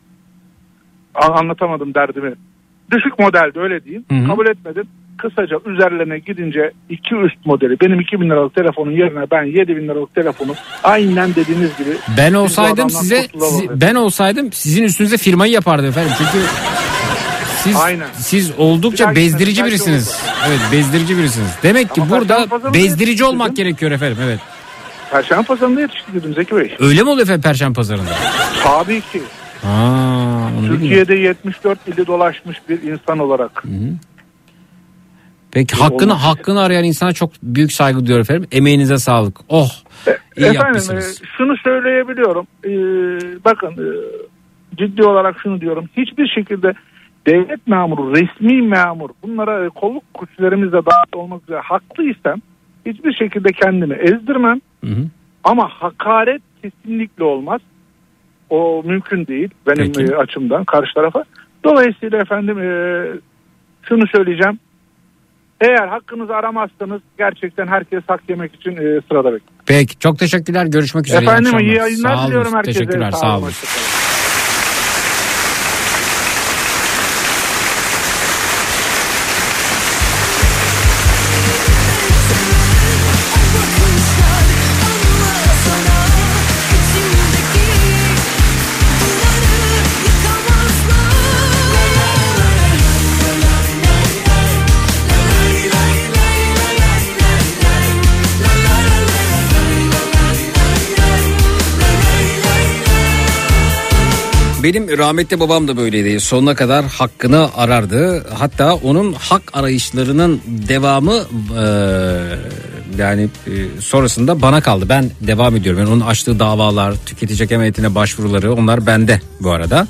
an- anlatamadım derdimi. Düşük modeldi öyle diyeyim.
Hı hı.
Kabul etmedim. Kısaca üzerlerine gidince iki üst modeli benim 2000 liralık telefonun yerine ben 7000 liralık telefonu aynen dediğiniz gibi
Ben olsaydım size sizi-
dedim.
ben olsaydım sizin üstünüze firmayı yapardım efendim. Çünkü siz
Aynen.
siz oldukça
dahaki
bezdirici
belki
birisiniz. Evet, bezdirici birisiniz. Demek ki
Ama
burada
Perşembe Pazarı'nda
bezdirici olmak gerekiyor efendim. Evet.
Perşembe pazarında yetiştirdim Zeki Bey.
Öyle mi oluyor efendim Perşembe Pazarı'nda?
Tabii ki.
Aa.
Türkiye'de 74 ili dolaşmış bir insan olarak.
Peki hakkını
Olmaz.
hakkını arayan insana çok büyük saygı duyuyorum efendim. Emeğinize sağlık. Oh. iyi
Efendim
yapmışsınız.
e, şunu söyleyebiliyorum. E, bakın e, ciddi olarak şunu diyorum. Hiçbir şekilde devlet memuru, resmi memur bunlara e, kolluk güçlerimizle dahil olmak üzere haklıysam hiçbir şekilde kendimi ezdirmem.
Hı hı.
Ama hakaret kesinlikle olmaz. O mümkün değil benim
Peki.
açımdan karşı tarafa. Dolayısıyla efendim e, şunu söyleyeceğim. Eğer hakkınızı aramazsanız gerçekten herkes hak yemek için e, sırada bekliyor.
Peki çok teşekkürler. Görüşmek üzere.
Efendim iyi yayınlar
Sağ olun.
diliyorum herkese.
Teşekkürler.
Sağ
Sağ
olun,
Benim rahmetli babam da böyleydi. Sonuna kadar hakkını arardı. Hatta onun hak arayışlarının devamı e, yani e, sonrasında bana kaldı. Ben devam ediyorum. Yani onun açtığı davalar, tüketici hakem heyetine başvuruları onlar bende bu arada.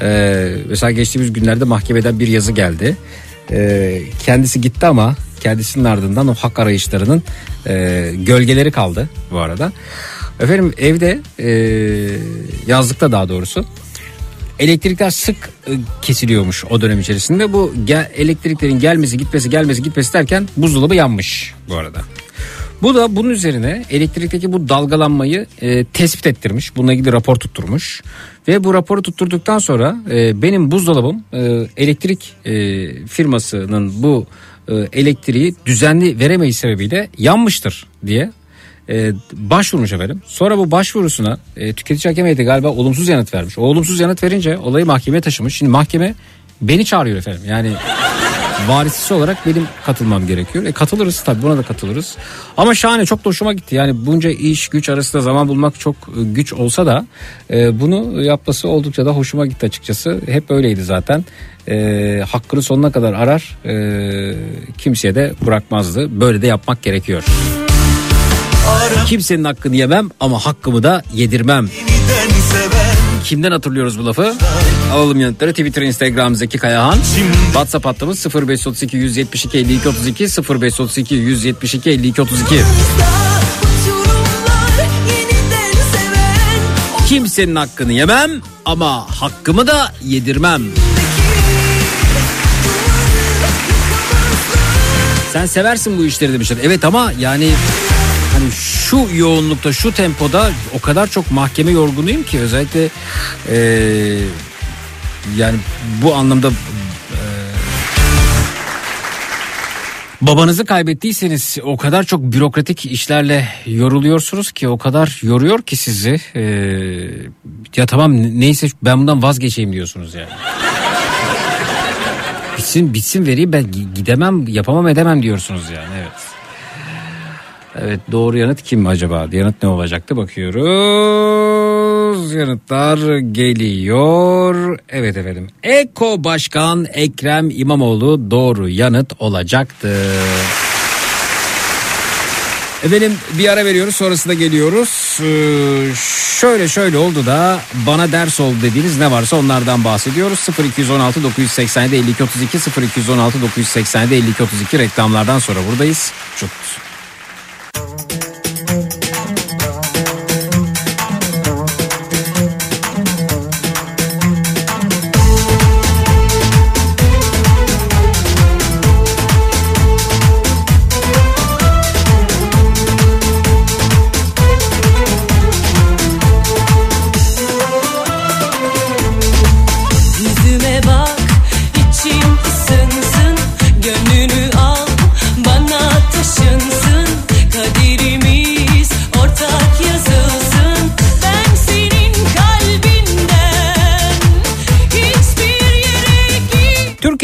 E, mesela geçtiğimiz günlerde mahkemeden bir yazı geldi. E, kendisi gitti ama kendisinin ardından o hak arayışlarının e, gölgeleri kaldı bu arada. Efendim evde e, yazlıkta daha doğrusu elektrikler sık e, kesiliyormuş o dönem içerisinde. Bu gel- elektriklerin gelmesi gitmesi gelmesi gitmesi derken buzdolabı yanmış bu arada. Bu da bunun üzerine elektrikteki bu dalgalanmayı e, tespit ettirmiş. Bununla ilgili rapor tutturmuş. Ve bu raporu tutturduktan sonra e, benim buzdolabım e, elektrik e, firmasının bu e, elektriği düzenli veremeyiş sebebiyle yanmıştır diye e, başvurmuş efendim. Sonra bu başvurusuna e, tüketici hakem heyeti galiba olumsuz yanıt vermiş. O olumsuz yanıt verince olayı mahkemeye taşımış. Şimdi mahkeme beni çağırıyor efendim. Yani varisisi olarak benim katılmam gerekiyor. E katılırız tabii buna da katılırız. Ama şahane çok da hoşuma gitti. Yani bunca iş güç arasında zaman bulmak çok e, güç olsa da e, bunu yapması oldukça da hoşuma gitti açıkçası. Hep öyleydi zaten. E, hakkını sonuna kadar arar. E, kimseye de bırakmazdı. Böyle de yapmak gerekiyor. Kimsenin hakkını yemem ama hakkımı da yedirmem. Kimden hatırlıyoruz bu lafı? Alalım yanıtları Twitter, Instagram Zeki Kayahan. WhatsApp hattımız 0532 172 52 32 0532 172 52 32. Kimsenin hakkını yemem ama hakkımı da yedirmem. Sen seversin bu işleri demişler. Evet ama yani hani şu yoğunlukta şu tempoda o kadar çok mahkeme yorgunuyum ki özellikle eee, yani bu anlamda eee, Babanızı kaybettiyseniz o kadar çok bürokratik işlerle yoruluyorsunuz ki o kadar yoruyor ki sizi. Ee, ya tamam neyse ben bundan vazgeçeyim diyorsunuz yani. bitsin bitsin vereyim ben gidemem yapamam edemem diyorsunuz yani evet. Evet doğru yanıt kim acaba? Yanıt ne olacaktı bakıyoruz. Yanıtlar geliyor. Evet efendim. Eko Başkan Ekrem İmamoğlu doğru yanıt olacaktı. Efendim bir ara veriyoruz sonrasında geliyoruz. Ee, şöyle şöyle oldu da bana ders oldu dediğiniz ne varsa onlardan bahsediyoruz. 0216 987 52 32 0216 987 52 32 reklamlardan sonra buradayız. Çok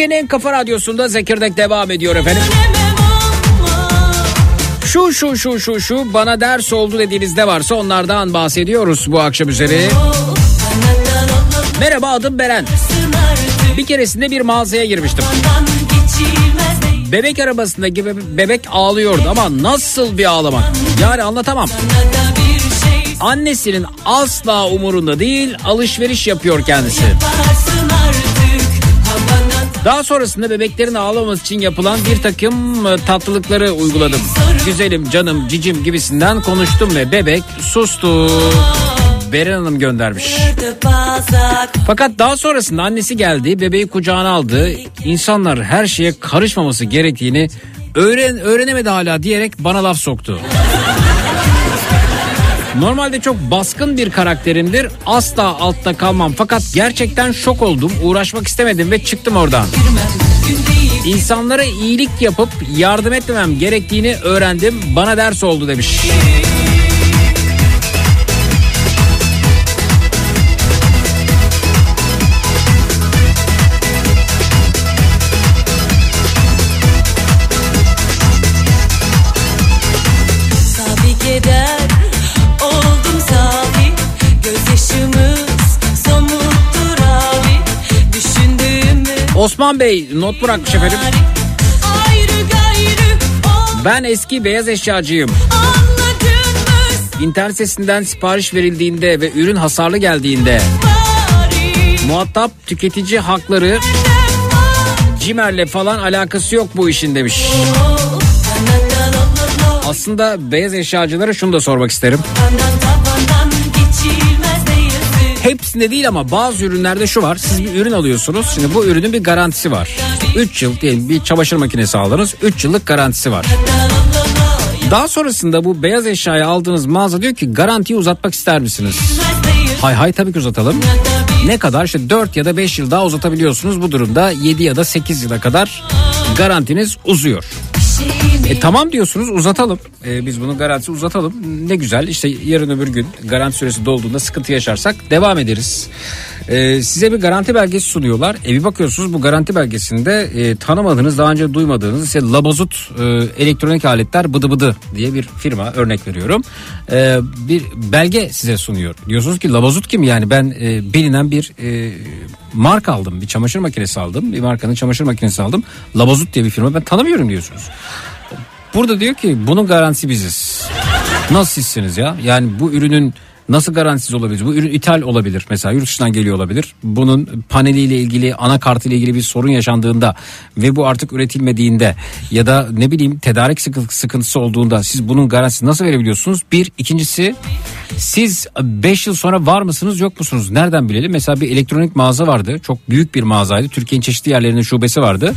Türkiye'nin en kafa radyosunda Zekirdek devam ediyor efendim. Şu şu şu şu şu bana ders oldu dediğiniz ne varsa onlardan bahsediyoruz bu akşam üzeri. Merhaba adım Beren. Bir keresinde bir mağazaya girmiştim. Bebek arabasındaki bebe- bebek ağlıyordu ama nasıl bir ağlamak? Yani anlatamam. Annesinin asla umurunda değil alışveriş yapıyor kendisi. Daha sonrasında bebeklerin ağlamaması için yapılan bir takım e, tatlılıkları uyguladım. Güzelim, canım, cicim gibisinden konuştum ve bebek sustu. Beren Hanım göndermiş. Fakat daha sonrasında annesi geldi, bebeği kucağına aldı. İnsanlar her şeye karışmaması gerektiğini öğren öğrenemedi hala diyerek bana laf soktu. Normalde çok baskın bir karakterimdir. Asla altta kalmam. Fakat gerçekten şok oldum. Uğraşmak istemedim ve çıktım oradan. İnsanlara iyilik yapıp yardım etmemem gerektiğini öğrendim. Bana ders oldu demiş. Osman Bey not bırakmış efendim. Ben eski beyaz eşyacıyım. İnternet sitesinden sipariş verildiğinde ve ürün hasarlı geldiğinde muhatap tüketici hakları Cimer'le falan alakası yok bu işin demiş. Aslında beyaz eşyacılara şunu da sormak isterim. Hepsinde değil ama bazı ürünlerde şu var. Siz bir ürün alıyorsunuz. Şimdi bu ürünün bir garantisi var. 3 yıl diyelim bir çamaşır makinesi aldınız. 3 yıllık garantisi var. Daha sonrasında bu beyaz eşyayı aldığınız mağaza diyor ki garantiyi uzatmak ister misiniz? Hay hay tabii ki uzatalım. Ne kadar? İşte 4 ya da 5 yıl daha uzatabiliyorsunuz. Bu durumda 7 ya da 8 yıla kadar garantiniz uzuyor. E tamam diyorsunuz uzatalım. E, biz bunun garantisi uzatalım. Ne güzel işte yarın öbür gün garanti süresi dolduğunda sıkıntı yaşarsak devam ederiz. E, size bir garanti belgesi sunuyorlar. E bir bakıyorsunuz bu garanti belgesinde e, tanımadığınız daha önce duymadığınız işte Labozut e, elektronik aletler bıdı bıdı diye bir firma örnek veriyorum. E, bir belge size sunuyor. Diyorsunuz ki Labozut kim yani ben e, bilinen bir e, marka aldım bir çamaşır makinesi aldım bir markanın çamaşır makinesi aldım Labozut diye bir firma ben tanımıyorum diyorsunuz. Burada diyor ki bunun garantisi biziz. Nasıl sizsiniz ya? Yani bu ürünün nasıl garantisiz olabilir? Bu ürün ithal olabilir. Mesela yurt dışından geliyor olabilir. Bunun paneliyle ilgili, anakartıyla ilgili bir sorun yaşandığında ve bu artık üretilmediğinde ya da ne bileyim tedarik sıkı- sıkıntısı olduğunda siz bunun garantisini nasıl verebiliyorsunuz? Bir, ikincisi siz 5 yıl sonra var mısınız yok musunuz? Nereden bilelim? Mesela bir elektronik mağaza vardı. Çok büyük bir mağazaydı. Türkiye'nin çeşitli yerlerinde şubesi vardı.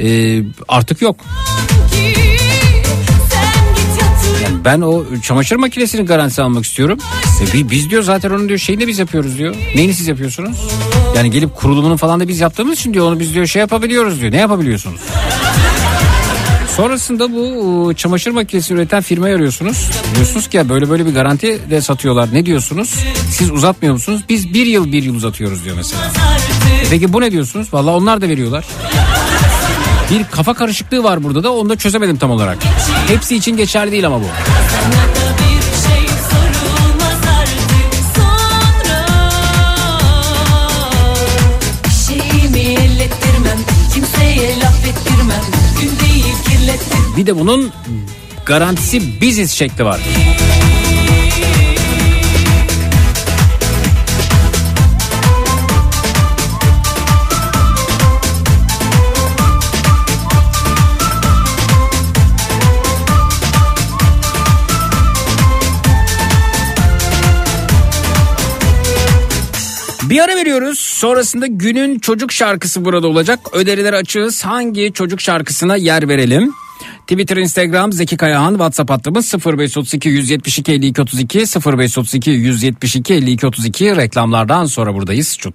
Ee, artık yok. Ben o çamaşır makinesinin garantisi almak istiyorum. E bi- biz diyor zaten onun diyor şeyini biz yapıyoruz diyor. Neyini siz yapıyorsunuz? Yani gelip kurulumunu falan da biz yaptığımız için diyor onu biz diyor şey yapabiliyoruz diyor. Ne yapabiliyorsunuz? Sonrasında bu çamaşır makinesi üreten firmayı arıyorsunuz. Diyorsunuz ki ya böyle böyle bir garanti de satıyorlar. Ne diyorsunuz? Siz uzatmıyor musunuz? Biz bir yıl bir yıl uzatıyoruz diyor mesela. E Peki bu ne diyorsunuz? Valla onlar da veriyorlar. Bir kafa karışıklığı var burada da onu da çözemedim tam olarak. Hepsi için geçerli değil ama bu.
Bir
de bunun garantisi biziz şekli var. Bir ara veriyoruz. Sonrasında günün çocuk şarkısı burada olacak. Önerileri açığız. Hangi çocuk şarkısına yer verelim? Twitter, Instagram, Zeki Kayahan, WhatsApp hattımız 0532 172 52 32 0532 172 52 32 reklamlardan sonra buradayız. Çut.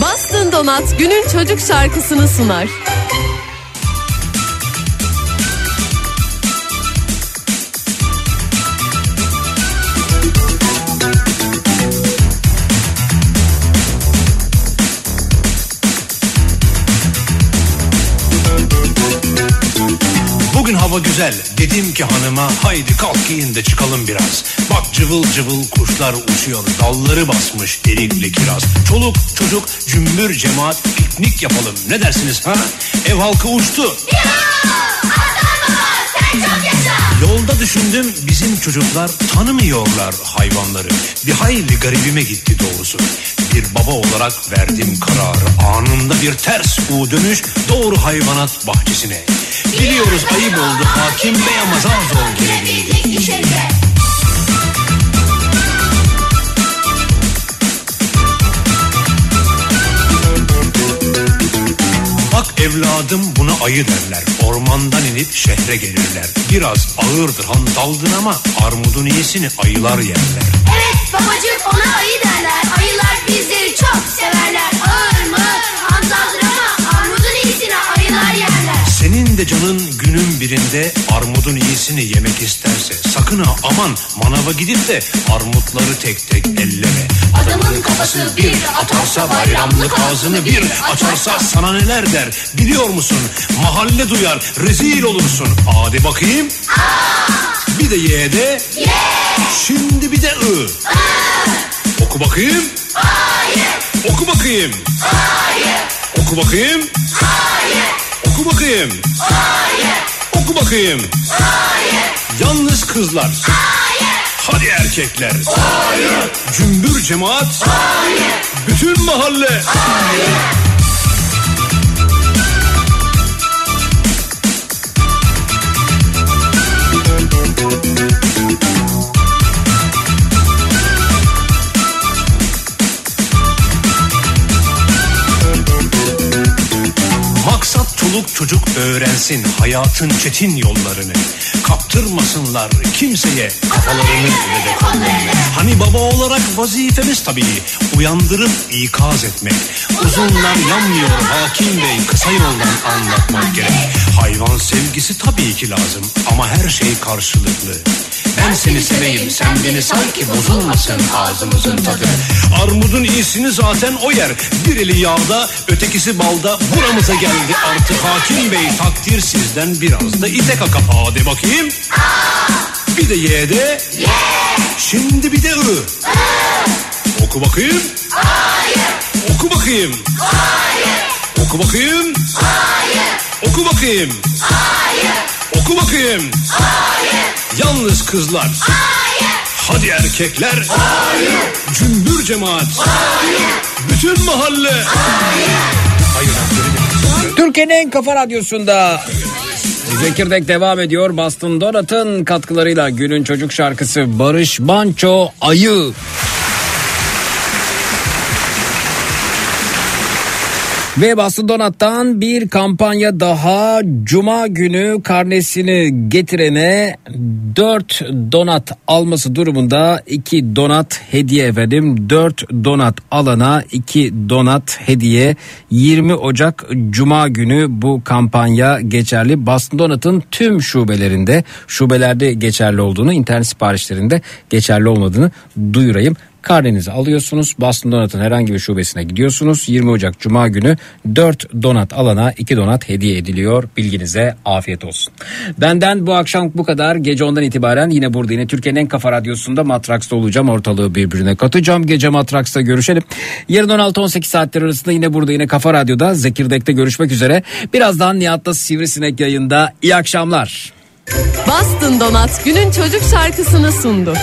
Bastın Donat günün çocuk şarkısını sunar.
Hava güzel dedim ki hanıma haydi kalk giyin de çıkalım biraz. Bak cıvıl cıvıl kuşlar uçuyor dalları basmış erikli kiraz. Çoluk çocuk cümbür cemaat piknik yapalım ne dersiniz ha? Ev halkı uçtu. Yolda düşündüm bizim çocuklar tanımıyorlar hayvanları. Bir hayli garibime gitti doğrusu. Bir baba olarak verdim kararı. Anında bir ters U dönüş doğru hayvanat bahçesine. Biliyoruz ayıp oldu hakim bey ama zar zor girebildik. Bak evladım buna ayı derler. Ormandan inip şehre gelirler. Biraz ağırdır handaldın ama armudun iyisini ayılar yerler.
Evet babacığım ona ayı derler. Ayılar bizleri çok severler. Ağır mı?
De canın günün birinde armudun iyisini yemek isterse sakın ha aman manava gidip de armutları tek tek elleme. Adamın kafası bir atarsa bayramlık ağzını bir açarsa sana neler der biliyor musun? Mahalle duyar rezil olursun. Hadi bakayım. Bir de ye de. Şimdi bir de ı. Oku bakayım. Oku bakayım. Oku bakayım. Oku bakayım. Oku bakayım. Yalnız kızlar. Hadi erkekler. Cümbür cemaat. Bütün mahalle. Maksat çoluk çocuk öğrensin hayatın çetin yollarını. Kaptırmasınlar kimseye kafalarını kollarını. Hani baba olarak vazifemiz tabii uyandırıp ikaz etmek. Uzunlar yanmıyor hakim bey kısa yoldan anlatmak gerek. Hayvan sevgisi tabii ki lazım ama her şey karşılıklı. Ben seni seveyim sen beni sal ki bozulmasın ağzımızın tadı. Armudun iyisini zaten o yer. Bir eli yağda ötekisi balda buramıza geldi artık hakim bey takdir sizden biraz da ite kaka hadi bakayım. Bir de ye de. Şimdi bir de ı. Oku bakayım. Oku bakayım. Oku bakayım. Oku bakayım. Oku bakayım. Yalnız kızlar. Hadi erkekler. Cümbür cemaat. Bütün mahalle. Hayır.
Türkiye'nin en kafa radyosunda Zekirdek devam ediyor. Bastın Donat'ın katkılarıyla günün çocuk şarkısı Barış Manço Ayı. Ve Boston Donat'tan bir kampanya daha. Cuma günü karnesini getirene 4 donat alması durumunda 2 donat hediye efendim 4 donat alana 2 donat hediye. 20 Ocak Cuma günü bu kampanya geçerli. Boston Donat'ın tüm şubelerinde şubelerde geçerli olduğunu internet siparişlerinde geçerli olmadığını duyurayım. Karnenizi alıyorsunuz. Boston Donat'ın herhangi bir şubesine gidiyorsunuz. 20 Ocak Cuma günü 4 donat alana 2 donat hediye ediliyor. Bilginize afiyet olsun. Benden bu akşam bu kadar. Gece ondan itibaren yine burada yine Türkiye'nin en kafa radyosunda Matraks'ta olacağım. Ortalığı birbirine katacağım. Gece Matraks'ta görüşelim. Yarın 16-18 saatler arasında yine burada yine Kafa Radyo'da Zekirdek'te görüşmek üzere. Birazdan Nihat'ta Sivrisinek yayında. İyi akşamlar.
Boston Donat günün çocuk şarkısını sundu.